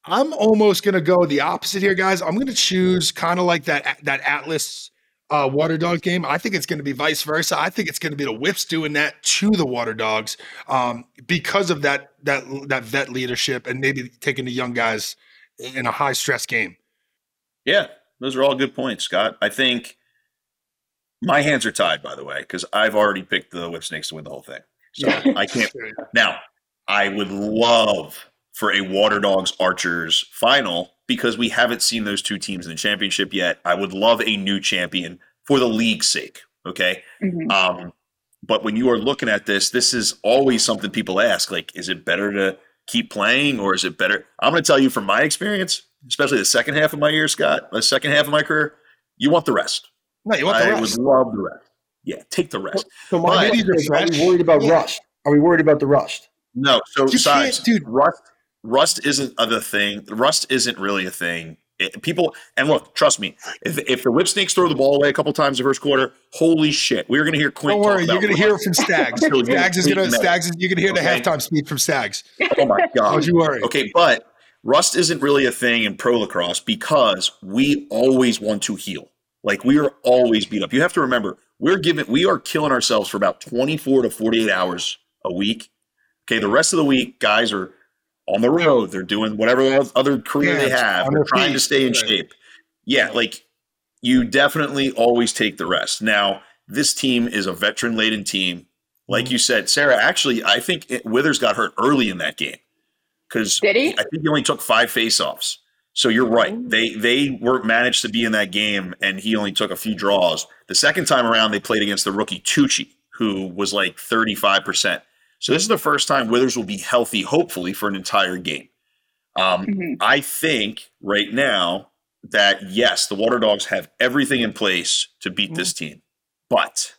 I'm almost going to go the opposite here, guys. I'm going to choose kind of like that that Atlas uh, Water Dog game. I think it's going to be vice versa. I think it's going to be the Whips doing that to the Water Dogs um, because of that that that vet leadership and maybe taking the young guys in a high stress game. Yeah, those are all good points, Scott. I think my hands are tied, by the way, because I've already picked the Whip Snakes to win the whole thing. So I can't. *laughs* Now, I would love for a Water Dogs Archers final because we haven't seen those two teams in the championship yet. I would love a new champion for the league's sake. Okay. Mm-hmm. Um, but when you are looking at this, this is always something people ask like, is it better to keep playing or is it better? I'm going to tell you from my experience, especially the second half of my year, Scott, the second half of my career, you want the rest. No, you want the rest. I rest. would love the rest. Yeah, take the rest. So, my but, are we worried about yeah. rust? Are we worried about the rust? No. So, size, dude, rust Rust isn't the thing. Rust isn't really a thing. It, people and look, trust me. If, if the Whip Snakes throw the ball away a couple times the first quarter, holy shit, we're going to hear Quint. Don't worry, you're going to hear from Stags. *laughs* Stags is going to Stags. Is, you're going to hear okay. the halftime speech from Stags. Oh my god! *laughs* Don't you worry. Okay, but rust isn't really a thing in pro lacrosse because we always want to heal. Like we are always beat up. You have to remember, we're giving, we are killing ourselves for about 24 to 48 hours a week. Okay, the rest of the week, guys are on the road. They're doing whatever other career yeah, they have. They're trying feet. to stay in right. shape. Yeah, like you definitely always take the rest. Now, this team is a veteran laden team. Like mm-hmm. you said, Sarah, actually, I think it, Withers got hurt early in that game because I think he only took five faceoffs. So you're right. They they were managed to be in that game, and he only took a few draws. The second time around, they played against the rookie Tucci, who was like 35 percent. So this is the first time Withers will be healthy, hopefully, for an entire game. Um, mm-hmm. I think right now that yes, the Water Dogs have everything in place to beat mm-hmm. this team, but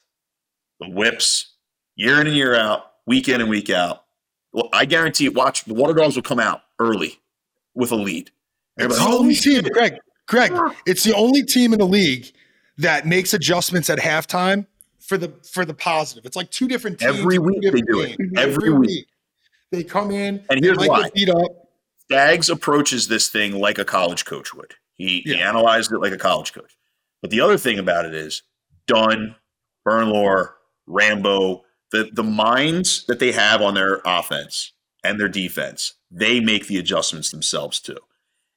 the whips, year in and year out, week in and week out. Well, I guarantee. It, watch the Water Dogs will come out early with a lead. It's the only team, Greg. Greg, it's the only team in the league that makes adjustments at halftime for the for the positive. It's like two different teams. Every week they do it. Every, Every week. week. they come in and here's why. Beat up. Stags approaches this thing like a college coach would. He, yeah. he analyzed it like a college coach. But the other thing about it is Dunn, Bernlohr, Rambo, the the minds that they have on their offense and their defense, they make the adjustments themselves too.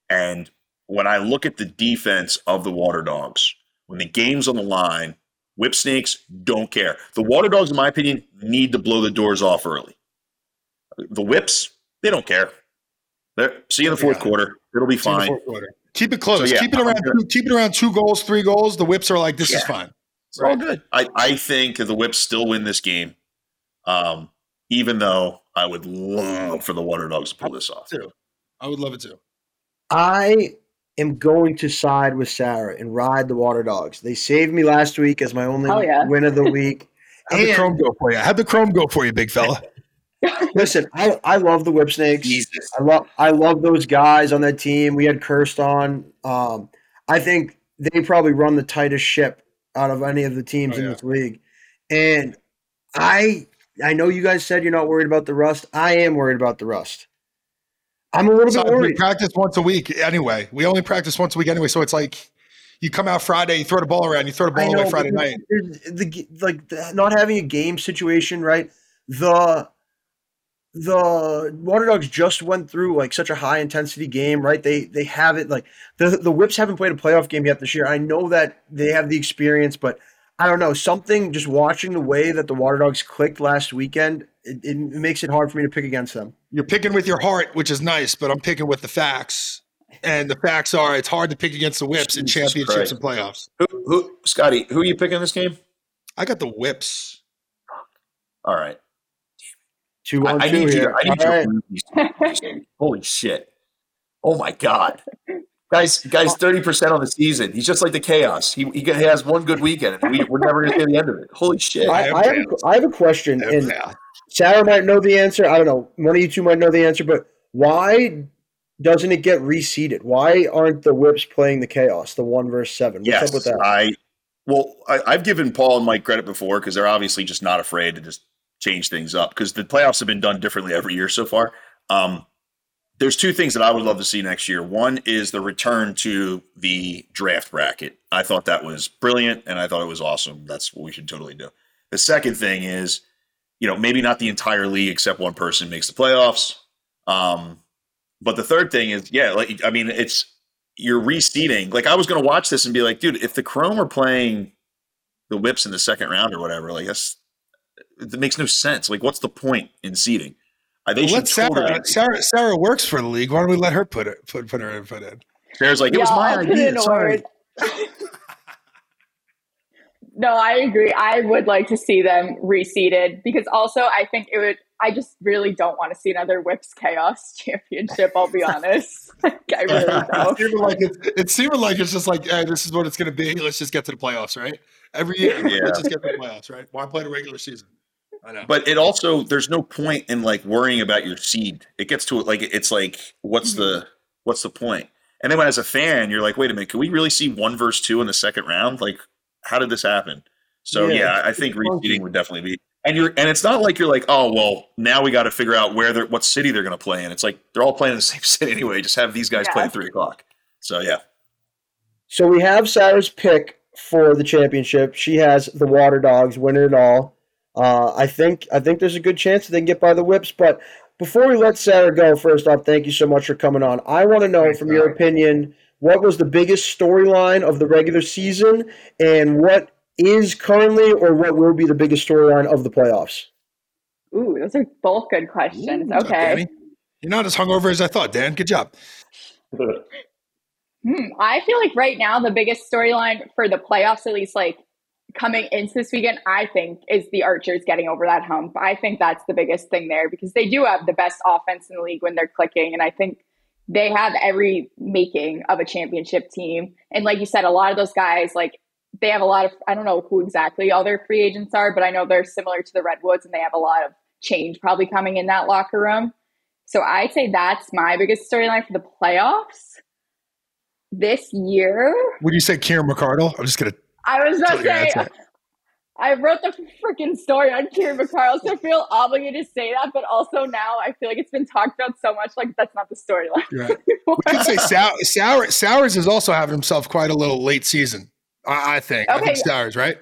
And when I look at the defense of the Water Dogs, when the game's on the line, whip snakes don't care. The Water Dogs, in my opinion, need to blow the doors off early. The whips, they don't care. They're, see you in the fourth yeah. quarter. It'll be fine. Keep it close. So, yeah, keep it around. Two, keep it around two goals, three goals. The whips are like this yeah. is fine. It's right. all good. I, I think the whips still win this game. Um, even though I would love for the Water Dogs to pull this off. Too. I would love it too. I am going to side with Sarah and ride the Water Dogs. They saved me last week as my only yeah. win of the week. *laughs* How'd the Chrome go for you? How'd the Chrome go for you, big fella? *laughs* *laughs* Listen, I, I love the Whip Snakes. Jesus. I love I love those guys on that team. We had Cursed on. Um, I think they probably run the tightest ship out of any of the teams oh, in yeah. this league. And I I know you guys said you're not worried about the rust. I am worried about the rust. I'm a little so bit worried. We practice once a week anyway. We only practice once a week anyway, so it's like you come out Friday, you throw the ball around, you throw the ball know, away Friday night. The, like the, not having a game situation, right? The the Water Dogs just went through like such a high intensity game, right? They they have it like the the Whips haven't played a playoff game yet this year. I know that they have the experience, but I don't know something. Just watching the way that the Water Dogs clicked last weekend, it, it makes it hard for me to pick against them. You're picking with your heart, which is nice, but I'm picking with the facts. And the facts are, it's hard to pick against the Whips Jesus in championships Christ. and playoffs. Who, who, Scotty? Who are you picking this game? I got the Whips. All right. Two I, I need you. I need you. Holy shit! Oh my god! Guys, guys, thirty percent on the season. He's just like the chaos. He, he has one good weekend, and we, are never going to see the end of it. Holy shit! I, I, have, a, I have a question, and Sarah might know the answer. I don't know. One of you two might know the answer, but why doesn't it get reseeded? Why aren't the Whips playing the chaos, the one verse seven? What's yes, up with that? I well, I, have given Paul and Mike credit before because they're obviously just not afraid to just change things up because the playoffs have been done differently every year so far. Um, there's two things that I would love to see next year. One is the return to the draft bracket. I thought that was brilliant and I thought it was awesome. That's what we should totally do. The second thing is, you know, maybe not the entire league except one person makes the playoffs. Um, but the third thing is, yeah, like I mean, it's you're reseeding. Like I was going to watch this and be like, dude, if the Chrome are playing the Whips in the second round or whatever, like that's it makes no sense. Like, what's the point in seeding? Uh, they well, let Sarah, Sarah, Sarah works for the league. Why don't we let her put it put put her input in? Sarah's like, it yeah, was my I'll idea. Sorry. *laughs* no, I agree. I would like to see them reseeded because also I think it would. I just really don't want to see another Whips Chaos *laughs* Championship. I'll be honest. *laughs* I really *laughs* don't. It like it's, it seemed like it's just like hey, this is what it's going to be. Let's just get to the playoffs, right? Every year, yeah. let's just get to the playoffs, right? Why play the regular season? I know. But it also there's no point in like worrying about your seed. It gets to it like it's like what's mm-hmm. the what's the point? And then when as a fan, you're like, wait a minute, can we really see one verse two in the second round? Like, how did this happen? So yeah, yeah I think repeating would definitely be. And you're and it's not like you're like, oh well, now we got to figure out where they're what city they're going to play in. It's like they're all playing in the *laughs* same city anyway. Just have these guys yeah. play at three o'clock. So yeah. So we have Sarah's pick for the championship. She has the Water Dogs winning it all. Uh, I think I think there's a good chance that they can get by the whips. But before we let Sarah go, first off, thank you so much for coming on. I want to know, Thanks, from your opinion, what was the biggest storyline of the regular season, and what is currently or what will be the biggest storyline of the playoffs? Ooh, those are both good questions. Ooh, okay. Up, You're not as hungover as I thought, Dan. Good job. *laughs* hmm, I feel like right now the biggest storyline for the playoffs, at least like coming into this weekend, I think, is the Archers getting over that hump. I think that's the biggest thing there because they do have the best offense in the league when they're clicking. And I think they have every making of a championship team. And like you said, a lot of those guys, like they have a lot of, I don't know who exactly all their free agents are, but I know they're similar to the Redwoods and they have a lot of change probably coming in that locker room. So I'd say that's my biggest storyline for the playoffs this year. Would you say Kieran McArdle? I'm just going to. I was going to say, I wrote the freaking story on Kieran McArdle, so I feel obligated to say that. But also now I feel like it's been talked about so much, like that's not the storyline. Right. we can say *laughs* Sow- Sour- Sowers is also having himself quite a little late season. I, I think. Okay. I think Sowers, right?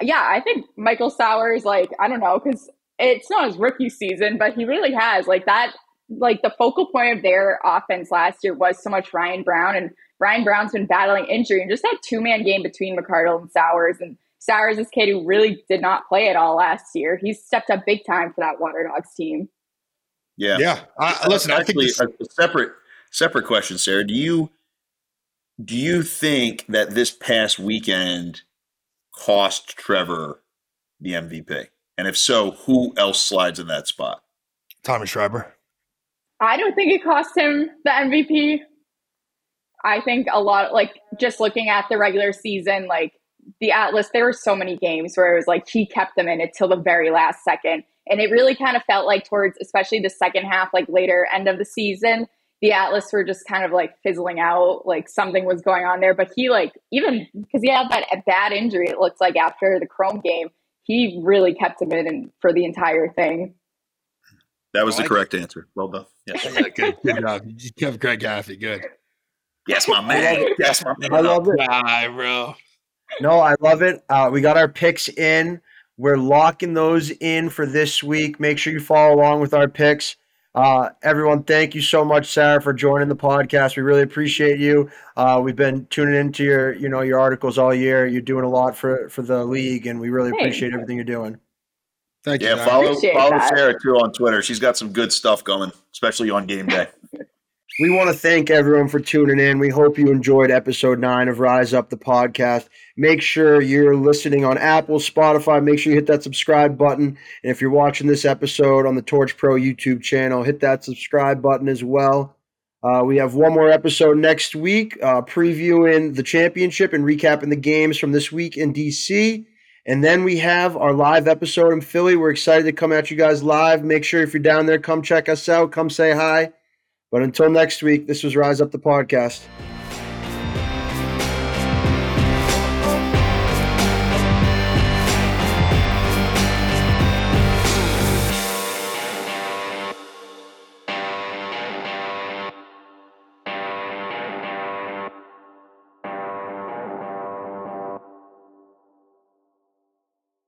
Yeah, I think Michael Sowers. Like I don't know because it's not his rookie season, but he really has like that. Like the focal point of their offense last year was so much Ryan Brown, and Ryan Brown's been battling injury, and just that two man game between McArdle and Sowers and Sowers is kid who really did not play at all last year. He's stepped up big time for that Water Dogs team. Yeah, yeah. Uh, listen, actually, this- a separate separate question, Sarah. Do you do you think that this past weekend cost Trevor the MVP? And if so, who else slides in that spot? Tommy Schreiber. I don't think it cost him the MVP. I think a lot, like just looking at the regular season, like the Atlas, there were so many games where it was like he kept them in it till the very last second. And it really kind of felt like towards, especially the second half, like later end of the season, the Atlas were just kind of like fizzling out, like something was going on there. But he, like, even because he had that bad injury, it looks like after the Chrome game, he really kept him in for the entire thing. That was the correct answer. Well done. Yes. *laughs* good, good job. You kept Greg Gaffey. Good. Yes, my man. Yes, my man. I love it. Guy, bro. No, I love it. Uh, we got our picks in. We're locking those in for this week. Make sure you follow along with our picks. Uh, everyone, thank you so much, Sarah, for joining the podcast. We really appreciate you. Uh, we've been tuning into your, you know, your articles all year. You're doing a lot for for the league, and we really appreciate everything you're doing. Thank yeah, you. Yeah, follow follow Sarah too on Twitter. She's got some good stuff going, especially on game day. *laughs* We want to thank everyone for tuning in. We hope you enjoyed episode nine of Rise Up the podcast. Make sure you're listening on Apple, Spotify. Make sure you hit that subscribe button. And if you're watching this episode on the Torch Pro YouTube channel, hit that subscribe button as well. Uh, we have one more episode next week, uh, previewing the championship and recapping the games from this week in DC. And then we have our live episode in Philly. We're excited to come at you guys live. Make sure if you're down there, come check us out. Come say hi. But until next week, this was Rise Up the Podcast.